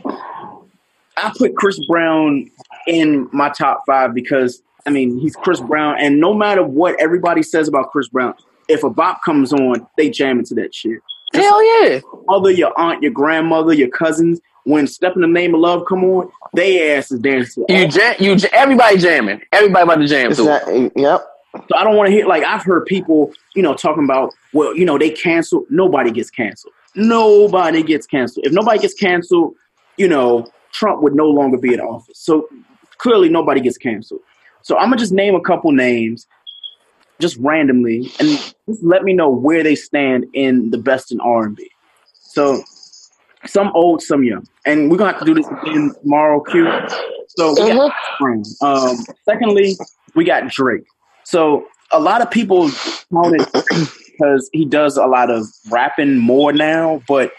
I put Chris Brown in my top five because I mean he's Chris Brown, and no matter what everybody says about Chris Brown, if a bop comes on, they jam into that shit. Hell yeah! Mother, your aunt, your grandmother, your cousins, when "Step in the Name of Love" come on, they asses dance to. You jam, you ja- everybody jamming. Everybody about to jam It's to not, it. yep. So I don't want to hear like I've heard people, you know, talking about well, you know, they cancel. Nobody gets canceled. Nobody gets canceled. If nobody gets canceled, you know, Trump would no longer be in office. So clearly nobody gets canceled. So I'm gonna just name a couple names just randomly and just let me know where they stand in the best in R&B. So some old, some young. And we're gonna have to do this again tomorrow, Q. So spring. Um, secondly, we got Drake. So a lot of people count it because he does a lot of rapping more now, but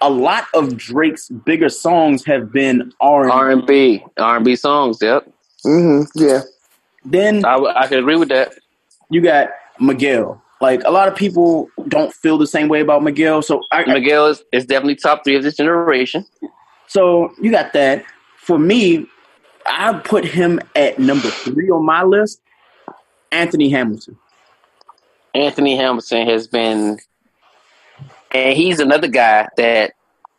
a lot of Drake's bigger songs have been R R and B, R and B songs. Yep. Mm-hmm. Yeah. Then I, I can agree with that. You got Miguel. Like a lot of people don't feel the same way about Miguel. So I, Miguel is, is definitely top three of this generation. So you got that. For me, I put him at number three on my list. Anthony Hamilton. Anthony Hamilton has been, and he's another guy that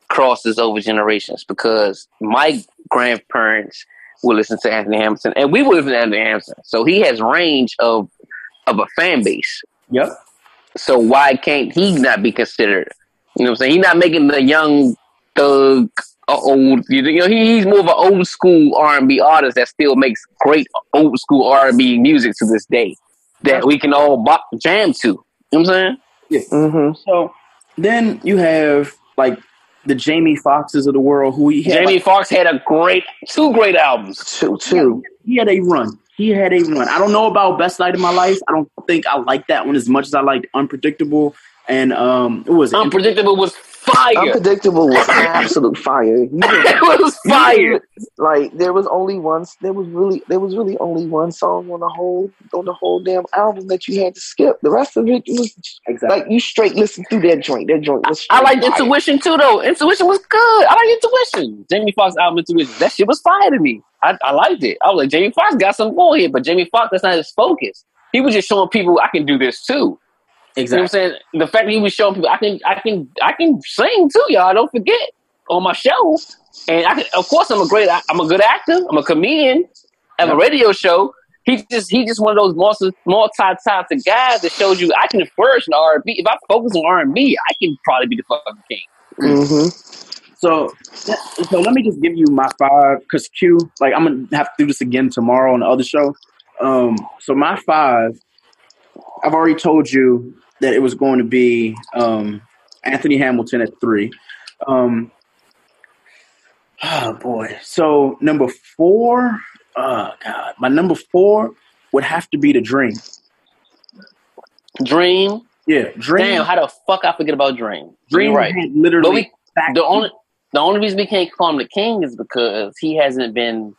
crosses over generations because my grandparents will listen to Anthony Hamilton, and we will listen to Anthony Hamilton. So he has range of of a fan base. Yep. So why can't he not be considered? You know what I'm saying? He's not making the young thug uh, old. You know, he's more of an old school R and B artist that still makes great old school R and B music to this day that we can all bop, jam to. You know what I'm saying? Yeah. Mm-hmm. So then you have like the Jamie Foxxes of the world, who he had, Jamie like, Foxx had a great, two great albums. Two, two. he had a run. He had a run. I don't know about Best Night of My Life. I don't think I like that one as much as I liked Unpredictable. And um, it was Unpredictable was fire. Unpredictable was absolute fire. You <laughs> it was fire. Like there was only one. There was really there was really only one song on the whole on the whole damn album that you had to skip. The rest of it was exactly. like you straight listen through that joint. That joint was. I straight like fire. Intuition too, though. Intuition was good. I like Intuition. Jamie Foxx album Intuition. That shit was fire to me. I, I liked it. I was like, Jamie Foxx got some more here, but Jamie Foxx, that's not his focus. He was just showing people I can do this too. You know what I'm saying? The fact that he was showing people I can I can I can sing too, y'all. Don't forget on my show. And I can, of course I'm a great I'm a good actor. I'm a comedian. I have a radio show. He just he just one of those multi multi talented guys that shows you I can flourish in R and B. If I focus on R and B, I can probably be the fucking king. Mm-hmm. So, so let me just give you my five because Q, like I'm gonna have to do this again tomorrow on the other show. Um, so my five, I've already told you that it was going to be um, Anthony Hamilton at three. Um, oh boy, so number four, oh god, my number four would have to be the Dream. Dream. Yeah, Dream. Damn, how the fuck I forget about Dream? Dream You're right. literally But we, the only the only reason we can't call him the king is because he hasn't been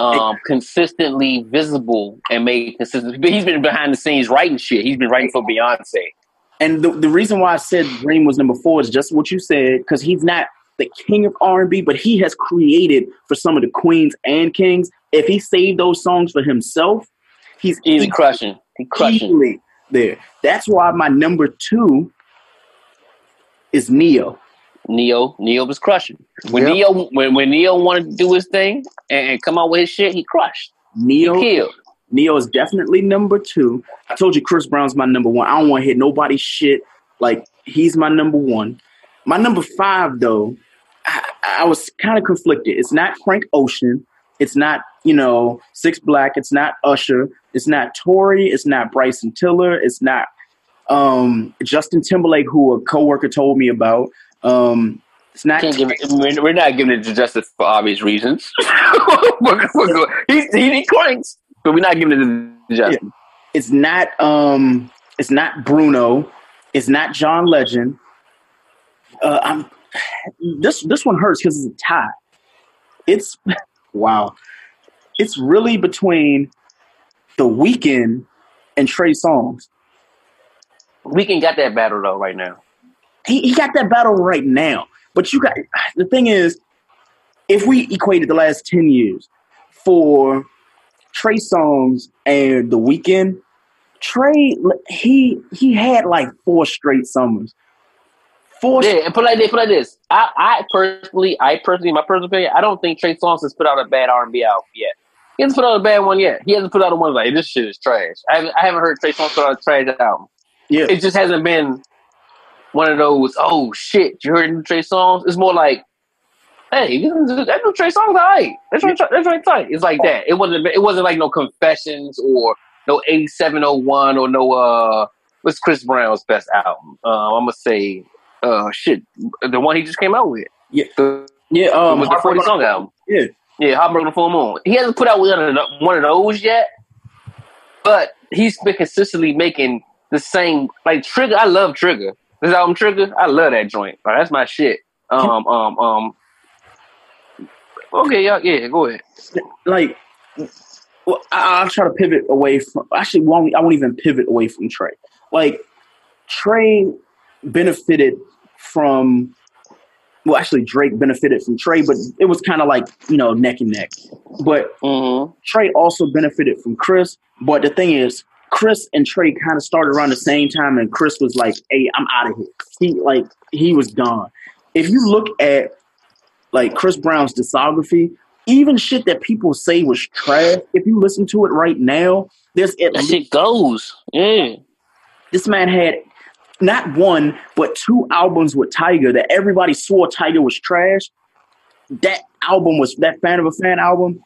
um, consistently visible and made consistent. But he's been behind the scenes writing shit. He's been writing for Beyonce. And the, the reason why I said Dream was number four is just what you said, because he's not the king of R and B, but he has created for some of the queens and kings. If he saved those songs for himself, he's Easy crushing. He crushing. easily there. That's why my number two is Ne-Yo. Ne-Yo, Ne-Yo was crushing. When Yep. Ne-Yo, when, when Ne-Yo wanted to do his thing and, and come out with his shit, he crushed. Ne-Yo, He killed. Ne-Yo is definitely number two. I told you Chris Brown's my number one. I don't want to hit nobody's shit. Like he's my number one. My number five, though, I, I was kind of conflicted. It's not Frank Ocean. It's not you know Six Black. It's not Usher. It's not Tory. It's not Bryson Tiller. It's not um, Justin Timberlake, who a coworker told me about. Um, it's not. Can't give it, we're, we're not giving it to Justice for obvious reasons. <laughs> We're- we're he, he, cranks, but we're not giving it to Justin. It's not um it's not Bruno. It's not John Legend. Uh, I'm this this one hurts because it's a tie. It's <laughs> wow. It's really between the Weeknd and Trey Songz. Weeknd got that battle though right now. He he got that battle right now. But you got the thing is, if we equated the last ten years for Trey Songz and the Weeknd, Trey he he had like four straight summers. Four Yeah, and put like this, put like this. I, I personally, I personally, my personal opinion, I don't think Trey Songz has put out a bad R and B album yet. He hasn't put out a bad one yet. He hasn't put out a one like this shit is trash. I haven't, I haven't heard Trey Songz put out a trash album. Yeah, it just hasn't been one of those. Oh shit, you heard new Trey Songz? It's more like hey, that new Trey song's alright. That's right. That's right. Tight. It's like that. It wasn't. It wasn't like no confessions or no eighty seven oh one or no uh. What's Chris Brown's best album? Uh, I'm gonna say, uh, shit, the one he just came out with. Yeah, the, yeah, um, with the forty song album. Yeah, yeah, Heartbreak on the Full Moon. He hasn't put out one of, the, one of those yet, but he's been consistently making the same. Like Trigga, I love Trigga. This album Trigga, I love that joint. That's my shit. Um, um, um. Okay, yeah, yeah, go ahead. Like, well, I, will try to pivot away from. Actually, won't, I won't even pivot away from Trey. Like, Trey benefited from. Well, actually, Drake benefited from Trey, but it was kind of like you know neck and neck. But mm-hmm. Trey also benefited from Chris. But the thing is, Chris and Trey kind of started around the same time, and Chris was like, "Hey, I'm out of here." He like he was gone. If you look at like Chris Brown's discography, even shit that people say was trash, if you listen to it right now, there's at that shit goes. Yeah. This man had not one but two albums with Tyga that everybody swore Tyga was trash. That album was that fan of a fan album.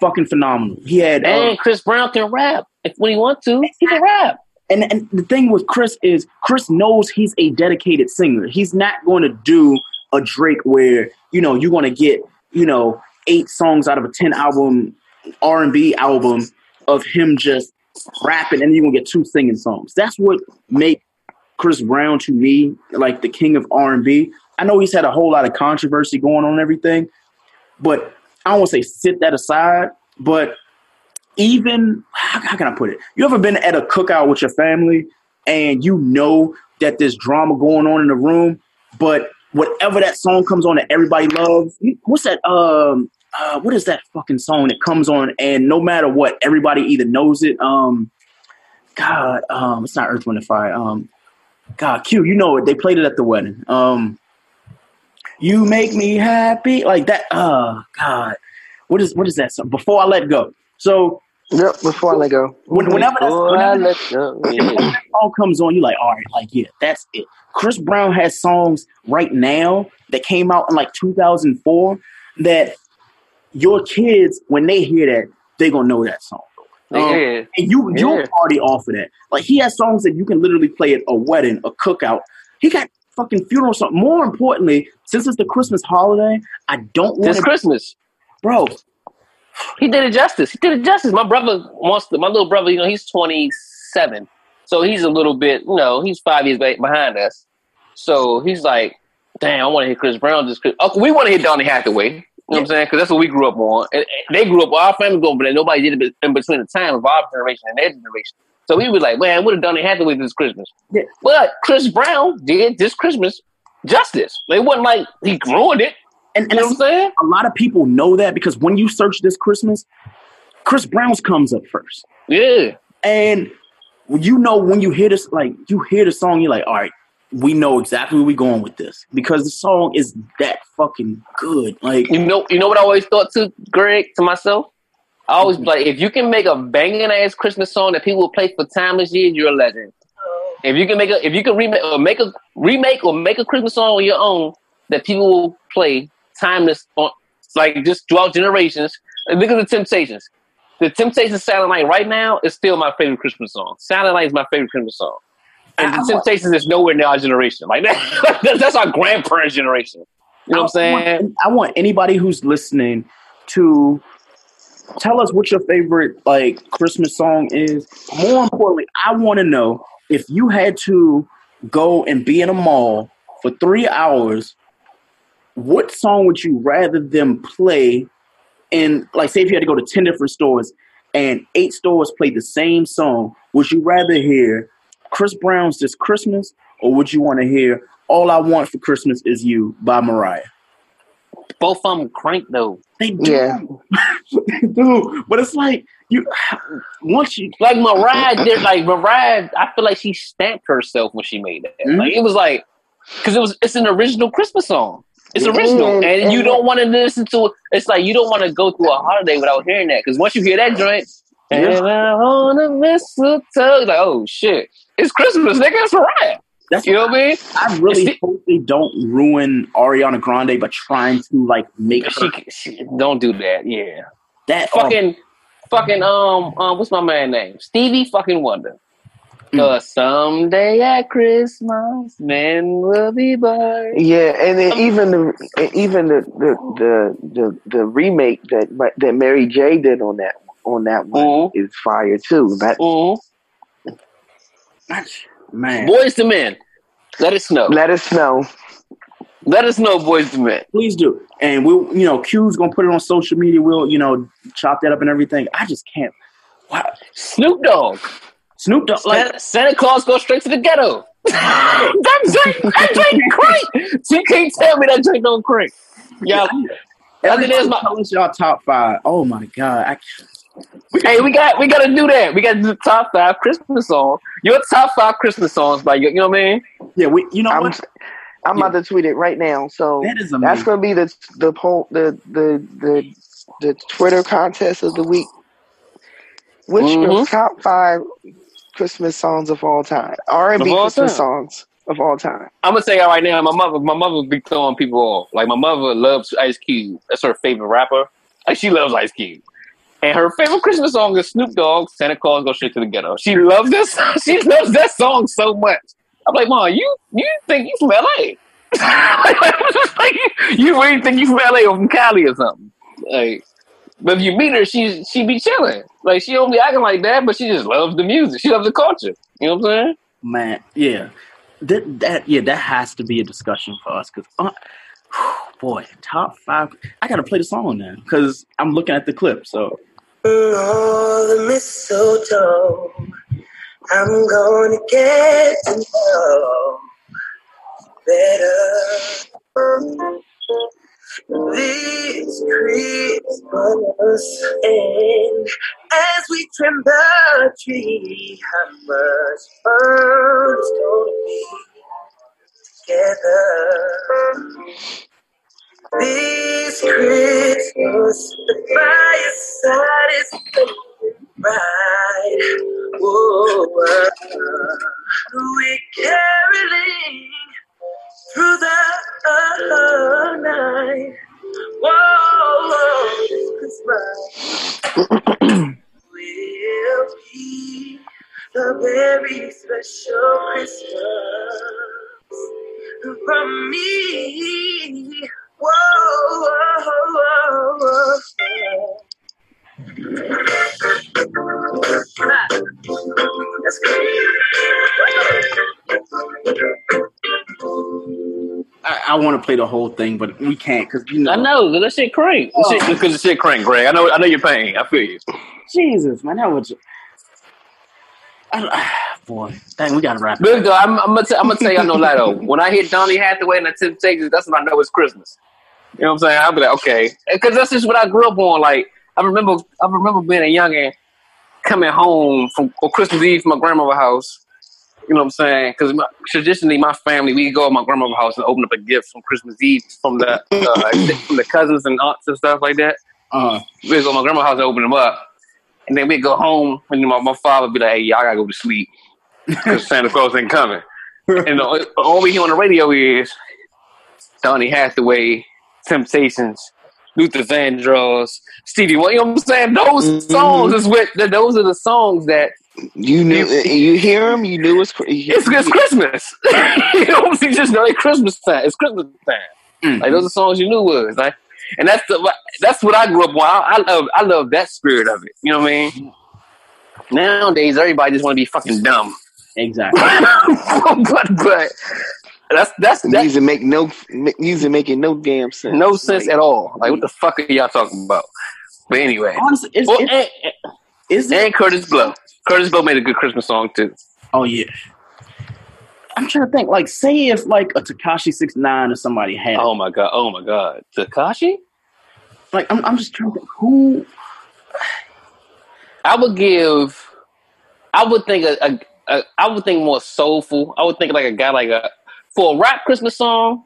Fucking phenomenal. He had and uh, Chris Brown can rap if when he wants to. He can rap. And and the thing with Chris is Chris knows he's a dedicated singer. He's not going to do a Drake where you know you're going to get you know eight songs out of a ten album R and B album of him just rapping, and you're gonna get two singing songs. That's what make Chris Brown to me like the king of R and B. I know he's had a whole lot of controversy going on and everything, but I don't want to say sit that aside. But even how, how can I put it? You ever been at a cookout with your family and you know that there's drama going on in the room, but whatever that song comes on that everybody loves. What's that? Um, uh, what is that fucking song that comes on and no matter what, everybody either knows it. Um, God, um, it's not Earth, Wind, and Fire. Um, God, Q, you know it. They played it at the wedding. Um, you make me happy, like that. Oh God, what is what is that song? Before I let go. So Yep, before I let go. When, whenever, that's, whenever, that, go, yeah. whenever that song comes on, you're like, all right, like, yeah, that's it. Chris Brown has songs right now that came out in like 2004 that your kids, when they hear that, they're gonna know that song. Um, yeah. And you you'll yeah. party off of that. Like he has songs that you can literally play at a wedding, a cookout. He got fucking funeral song. More importantly, since it's the Christmas holiday, I don't want It's Christmas. Bro, he did it justice. He did it justice. My brother wants to, my little brother, you know, he's 27. So he's a little bit, you know, he's five years behind us. So he's like, damn, I want to hit Chris Brown. Just oh, we want to hit Donny Hathaway. You know what I'm saying? Because that's what we grew up on. And they grew up, our family grew up, but nobody did it in between the time of our generation and their generation. So we were like, man, would have Donny Hathaway this Christmas. Yeah. But Chris Brown did this Christmas justice. It wasn't like he ruined it. And, and you know what I'm saying? A lot of people know that because when you search this Christmas, Chris Brown's comes up first. Yeah. And you know when you hear this, like you hear the song, you're like, all right, we know exactly where we're going with this because the song is that fucking good. Like you know, you know what I always thought to Greg to myself. I always like if you can make a banging ass Christmas song that people will play for timeless years, you're a legend. If you can make a if you can remake or make a remake or make a Christmas song on your own that people will play timeless on like just throughout generations. Look at the Temptations. The Temptations Silent Night right now is still my favorite Christmas song. Silent Night is my favorite Christmas song. And the Temptations is nowhere near our generation. Like <laughs> that, that's our grandparents' generation. You know what I'm saying? Want, I want anybody who's listening to tell us what your favorite like Christmas song is. More importantly, I want to know if you had to go and be in a mall for three hours what song would you rather them play And like say if you had to go to 10 different stores and eight stores play the same song would you rather hear chris brown's this christmas or would you want to hear all i want for christmas is you by mariah both of them crank though they do yeah. <laughs> they do but it's like you once you like mariah did like mariah i feel like she stamped herself when she made that mm-hmm. like it was like because it was it's an original christmas song it's original, and you don't want to listen to it. It's like you don't want to go through a holiday without hearing that. Because once you hear that joint, and I on a mistletoe, like oh shit, it's Christmas, nigga. It's Mariah. That's you know what I mean. I really hope they don't ruin Ariana Grande by trying to like make her. She, she don't do that. Yeah, that fucking, fucking um um. What's my man name? Stevie fucking Wonder. Cause someday at Christmas, men will be born. Yeah, and then even the even the the the the, the remake that that Mary J did on that on that one Mm-hmm. is fire too. That man, Boyz II Men, let us know. Let us know. Let us know, Boyz II Men. Please do. And we'll, you know, Q's gonna put it on social media. We'll, you know, chop that up and everything. I just can't. Wow. Snoop Dogg. Snoop Dogg. Like Santa, Santa Claus goes straight to the ghetto. <laughs> that drink, that drink crank. She can't tell me that drink don't crank. Yeah. every there's time my- tell us y'all top five. Oh my god. I, Hey, we got we got to do that. We got to do the top five Christmas songs. Your top five Christmas songs by you. You know what I mean? Yeah, we. You know I'm, what? I'm about to tweet it right now. So That is that's going to be the the poll the the the the Twitter contest of the week. Which your Mhm. top five Christmas songs of all time? R and B Christmas time. songs of all time. I'm gonna say you right now. My mother, my mother be throwing people off. Like my mother loves Ice Cube. That's her favorite rapper. Like she loves Ice Cube. And her favorite Christmas song is Snoop Dogg, Santa Claus Go Straight to the Ghetto. She loves this. <laughs> She loves that song so much. I'm like, Mom, you you think you from LA? <laughs> like, you really think you from LA or from Cali or something? Like, but if you meet her, she she be chilling. Like she don't be acting like that, but she just loves the music. She loves the culture. You know what I'm saying? Man, yeah. That that yeah, that has to be a discussion for us because uh, <sighs> boy, top five. I gotta play the song now because I'm looking at the clip. So all the mistletoe. I'm gonna get to know better. This Christmas, and as we trim the tree, how much fun it's gonna be together. This Christmas, the fireside is burning bright. We're caroling through the uh, night. Whoa, Christmas will be a very special Christmas from me. Whoa, whoa, whoa, whoa. Ah, I, I want to play the whole thing, but we can't because you know. I know that shit crank. That shit- Because the shit crank, Greg. I know. I know your pain. I feel you. Jesus, man, that was. I, boy, dang, we gotta wrap. it Look, though, I'm, I'm gonna. T- I'm gonna tell y'all no lie though. When I hit Donny Hathaway and the Temptations, that's when I know it's Christmas. You know what I'm saying? I'll be like, okay, because that's just what I grew up on. Like, I remember, I remember being a youngin, coming home from on Christmas Eve from my grandmother's house. You know what I'm saying? Because traditionally, my family we go to my grandmother's house and open up a gift from Christmas Eve from the uh, <coughs> from the cousins and aunts and stuff like that. Uh, we go to my grandma's house and open them up, and then we go home and my, my father would be like, "Hey, y'all gotta go to sleep because <laughs> Santa Claus ain't coming." <laughs> and all, all we hear on the radio is Donny Hathaway, Temptations, Luther Vandross, Stevie Wonder. You know what I'm saying? Those mm-hmm. songs is what. th- Those are the songs that You knew you hear them. You knew it's it's, it's Christmas. <laughs> you know, you just know it's Christmas time. It's Christmas time. Mm-hmm. Like those are songs you knew was like, and that's the that's what I grew up on. I, I love I love that spirit of it. You know what I mean? Nowadays, everybody just want to be fucking dumb. Exactly. <laughs> but but that's that's that's music make no music making no damn sense. no sense at all. Like what the fuck are y'all talking about? But anyway, Honestly, it's, Well, it's, and, is and Kurtis Blow. Kurtis Blow made a good Christmas song too. Oh yeah. I'm trying to think. Like, say if like a Tekashi Six Nine or somebody had. Oh my god! Oh my god! Tekashi? Like, I'm, I'm just trying to think who. I would give. I would think a, a, a. I would think more soulful. I would think like a guy like a for a rap Christmas song.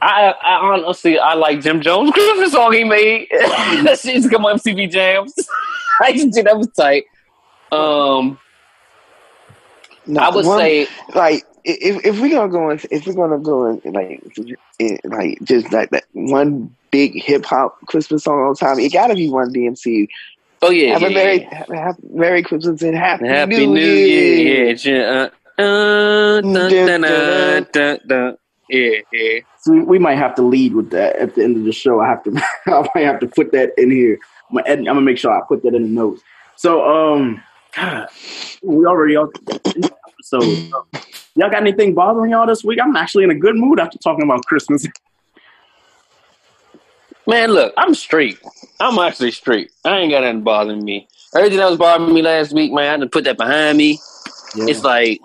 I, I honestly I like Jim Jones <laughs> Christmas song he made. <laughs> that shit used to come on MTV Jams. <laughs> I used to think that was tight. Um, No, I would one- say like if if we're gonna go in, if we're gonna go in, like in, like just like that one big hip hop Christmas song all the time, it gotta be Run-DMC. Oh yeah, have yeah, a Merry, yeah. have, have Merry Christmas and Happy, Happy New, New Year. Year. Yeah, uh, dun, dun, dun, dun, dun. yeah, yeah. So we, we might have to lead with that at the end of the show. I have to, <laughs> I might have to put that in here. I'm gonna, I'm gonna make sure I put that in the notes. So, um, God, we already on so y'all got anything bothering y'all this week? I'm actually in a good mood after talking about Christmas. Man, look, I'm straight. I'm actually straight. I ain't got nothing bothering me. Everything that was bothering me last week, man, I had to put that behind me. It's like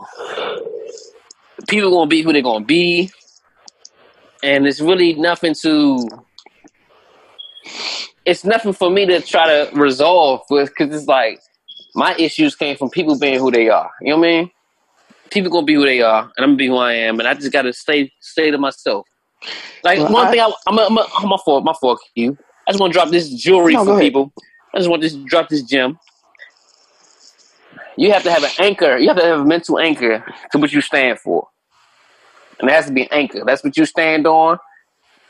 people gonna be who they're gonna be, and it's really nothing to. It's nothing for me to try to resolve with because it's like my issues came from people being who they are. You know what I mean? People gonna be who they are, and I'm gonna be who I am, and I just gotta stay stay to myself. Like Well, one I- thing, I, I'm a, I'm a, I'm a fault, my fault, you. I just want to drop this jewelry No, for people. I just want to drop this gem. You have to have an anchor. You have to have a mental anchor to what you stand for, and it has to be an anchor. That's what you stand on,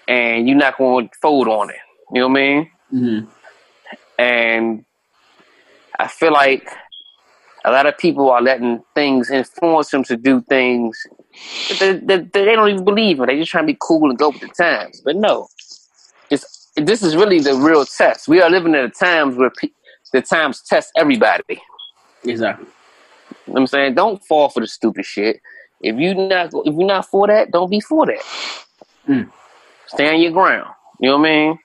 and you're not going to fold on it. You know what I mean? Mm-hmm. And I feel like a lot of people are letting things influence them to do things that they, that they don't even believe in. They just trying to be cool and go with the times. But no, it's this is really the real test. We are living in a times where pe- the times test everybody. Exactly. You know what I'm saying, don't fall for the stupid shit. If you not if you're not for that, don't be for that. Mm. Stand your ground. You know what I mean?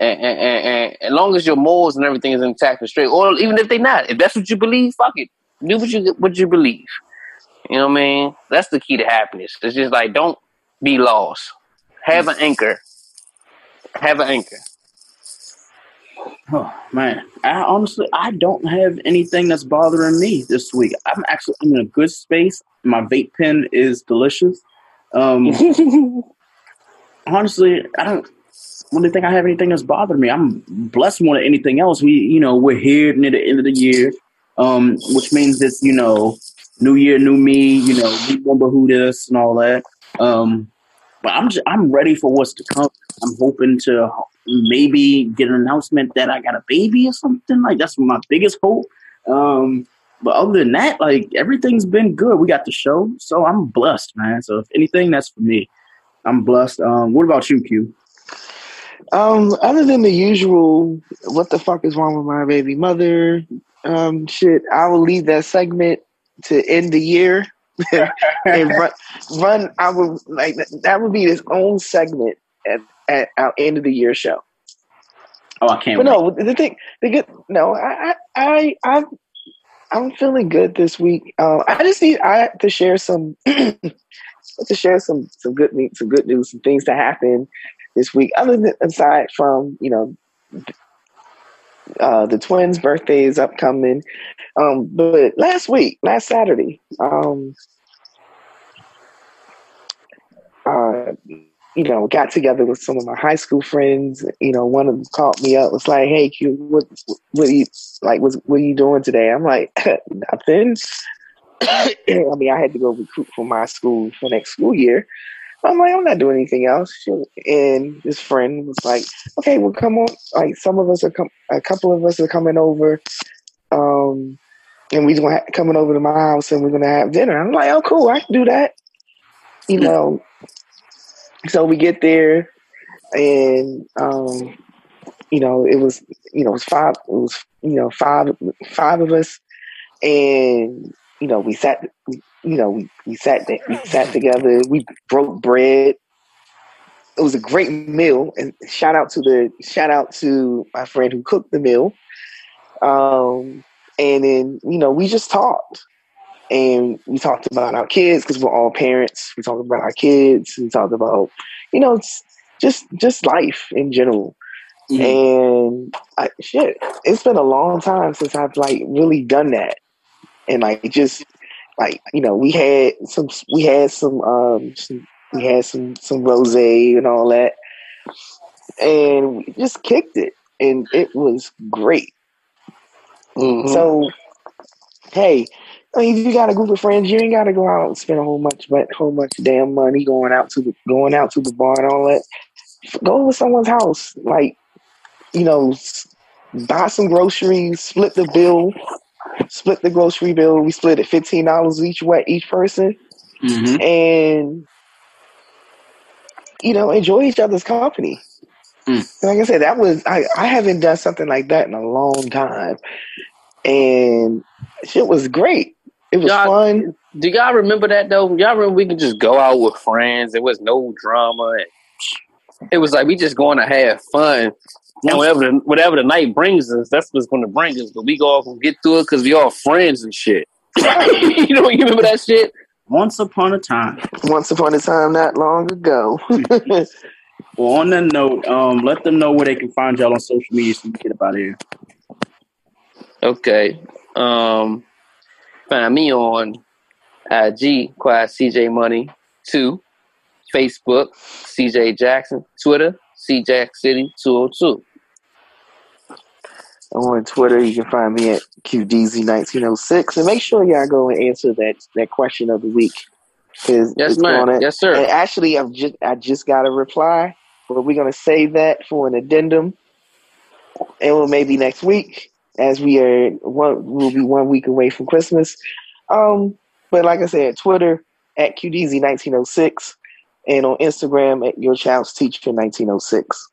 And, and, and, and as long as your morals and everything is intact and straight, or even if they not, if that's what you believe, fuck it. Do what you what you believe. You know what I mean? That's the key to happiness. It's just like don't be lost. Have an anchor. Have an anchor. Oh man, I honestly I don't have anything that's bothering me this week. I'm actually I'm in a good space. My vape pen is delicious. Um, <laughs> honestly, I don't really think I have anything that's bothering me. I'm blessed more than anything else. We, you know, we're here near the end of the year, um, which means it's you know, new year, new me. You know, remember who this and all that. Um, but I'm just, I'm ready for what's to come. I'm hoping to maybe get an announcement that I got a baby or something. Like that's my biggest hope. Um, but other than that, like everything's been good. We got the show, so I'm blessed, man. So if anything, that's for me. I'm blessed. Um, what about you, Q? Um, other than the usual, what the fuck is wrong with my baby mother? Um, shit, I will leave that segment to end the year <laughs> and run. Run. I would like that- would be its own segment at at our end of the year show. Oh, I can't. But no, the thing, the good. No, I, I, I, I'm, I'm feeling good this week. Uh, I just need I to share some, <clears throat> to share some some good news, some good news, some things that happened this week. Other than aside from you know, uh, the twins' birthday is upcoming. Um, but last week, last Saturday, um, uh, you know, got together with some of my high school friends. You know, one of them called me up, was like, "Hey, Q, what, what are you like? Was what are you doing today?" I'm like, <laughs> "Nothing." <coughs> I mean, I had to go recruit for my school for next school year. I'm like, I'm not doing anything else. And this friend was like, "Okay, well, come on. Like, some of us are com- a couple of us are coming over, um, and we're gonna ha- coming over to my house, and we're gonna have dinner." I'm like, "Oh, cool. I can do that." You know. So we get there, and um, you know, it was you know, it was five. It was you know, five five of us, and you know, we sat. You know, we, we sat we sat together. We broke bread. It was a great meal, and shout out to the shout out to my friend who cooked the meal. Um, and then you know, we just talked and we talked about our kids because we're all parents. We talked about our kids. We talked about, you know, it's just just life in general. And I, shit, it's been a long time since I've like really done that, and like just like you know, we had some we had some um some, we had some some rose and all that, and we just kicked it, and it was great. So, hey, I mean, if you got a group of friends, you ain't got to go out and spend a whole much, but whole much damn money going out to the going out to the bar and all that. Go to someone's house, like you know, buy some groceries, split the bill, split the grocery bill. We split it fifteen dollars each way each person, Mm-hmm. and you know, enjoy each other's company. Mm. Like I said, that was I, I haven't done something like that in a long time, and shit was great. It was Y'all- fun. Do y'all remember that though? Y'all remember we could just go out with friends. There was no drama. And it was like we just going to have fun. And whatever the, whatever the night brings us, that's what's going to bring us. But we go off and get through it because we all friends and shit. <laughs> you know, you remember that shit? Once upon a time. Once upon a time, not long ago. <laughs> Well, on that note, um, let them know where they can find y'all on social media so we can get up out here. Okay. Um, find me on uh, IG, Quiet CJ Money 2, Facebook, CJ Jackson, Twitter, CJack City 202. on Twitter, you can find me at QDZ1906. And make sure y'all go and answer that, that question of the week. Yes, ma'am. Yes, sir. And actually, I've just I just got a reply, but we're gonna save that for an addendum, and we'll maybe next week, as we are one we'll be one week away from Christmas. Um, but like I said, Twitter at QDZ1906, and on Instagram at Your Child's Teacher 1906.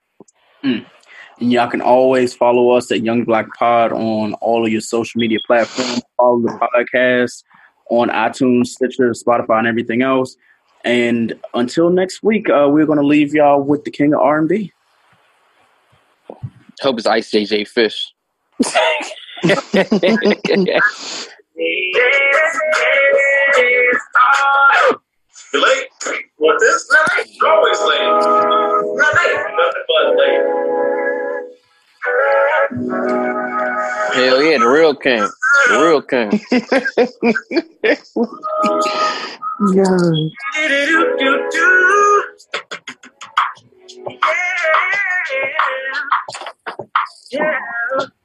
And y'all can always follow us at Young Black Pod on all of your social media platforms. Follow the podcast on iTunes, Stitcher, Spotify, and everything else. And until next week, uh, we're going to leave y'all with the king of R&B. Hope it's Ice JJ Fish. You late? This night? Always late. Nothing, nothing but late. Hell yeah, the real king. The real king. Yeah. Yeah.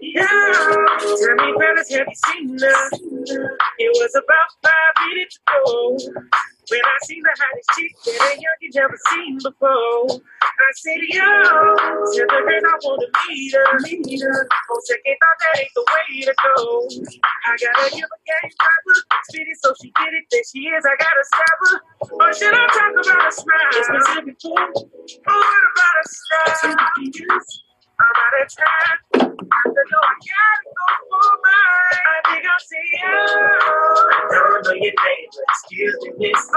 Yeah, tell me, fellas, you seen her? It was about five minutes ago when I seen the hottest chick that a youngin' never seen before. I said, yo, tell the that I wanna meet her. Meet her. On second thought, that ain't the way to go. I gotta give a game proper. Spit it so she get it. There she is. I gotta stop her. Or should I talk about a smile? Specific to Or what about a style? I'm out of time. I know I gotta go for mine. I think I'll see you. I don't know your name, but excuse me, miss.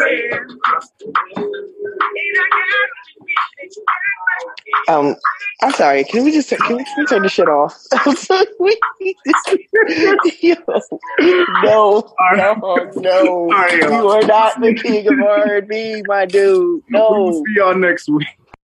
Yeah. Across the window. And I gotta admit that you act like Um, I'm sorry. Can we just can we, can we turn the shit off? <laughs> Yo, <laughs> no, no, no. Y'all. You are not the king of R&B, my dude. No. We'll see y'all next week.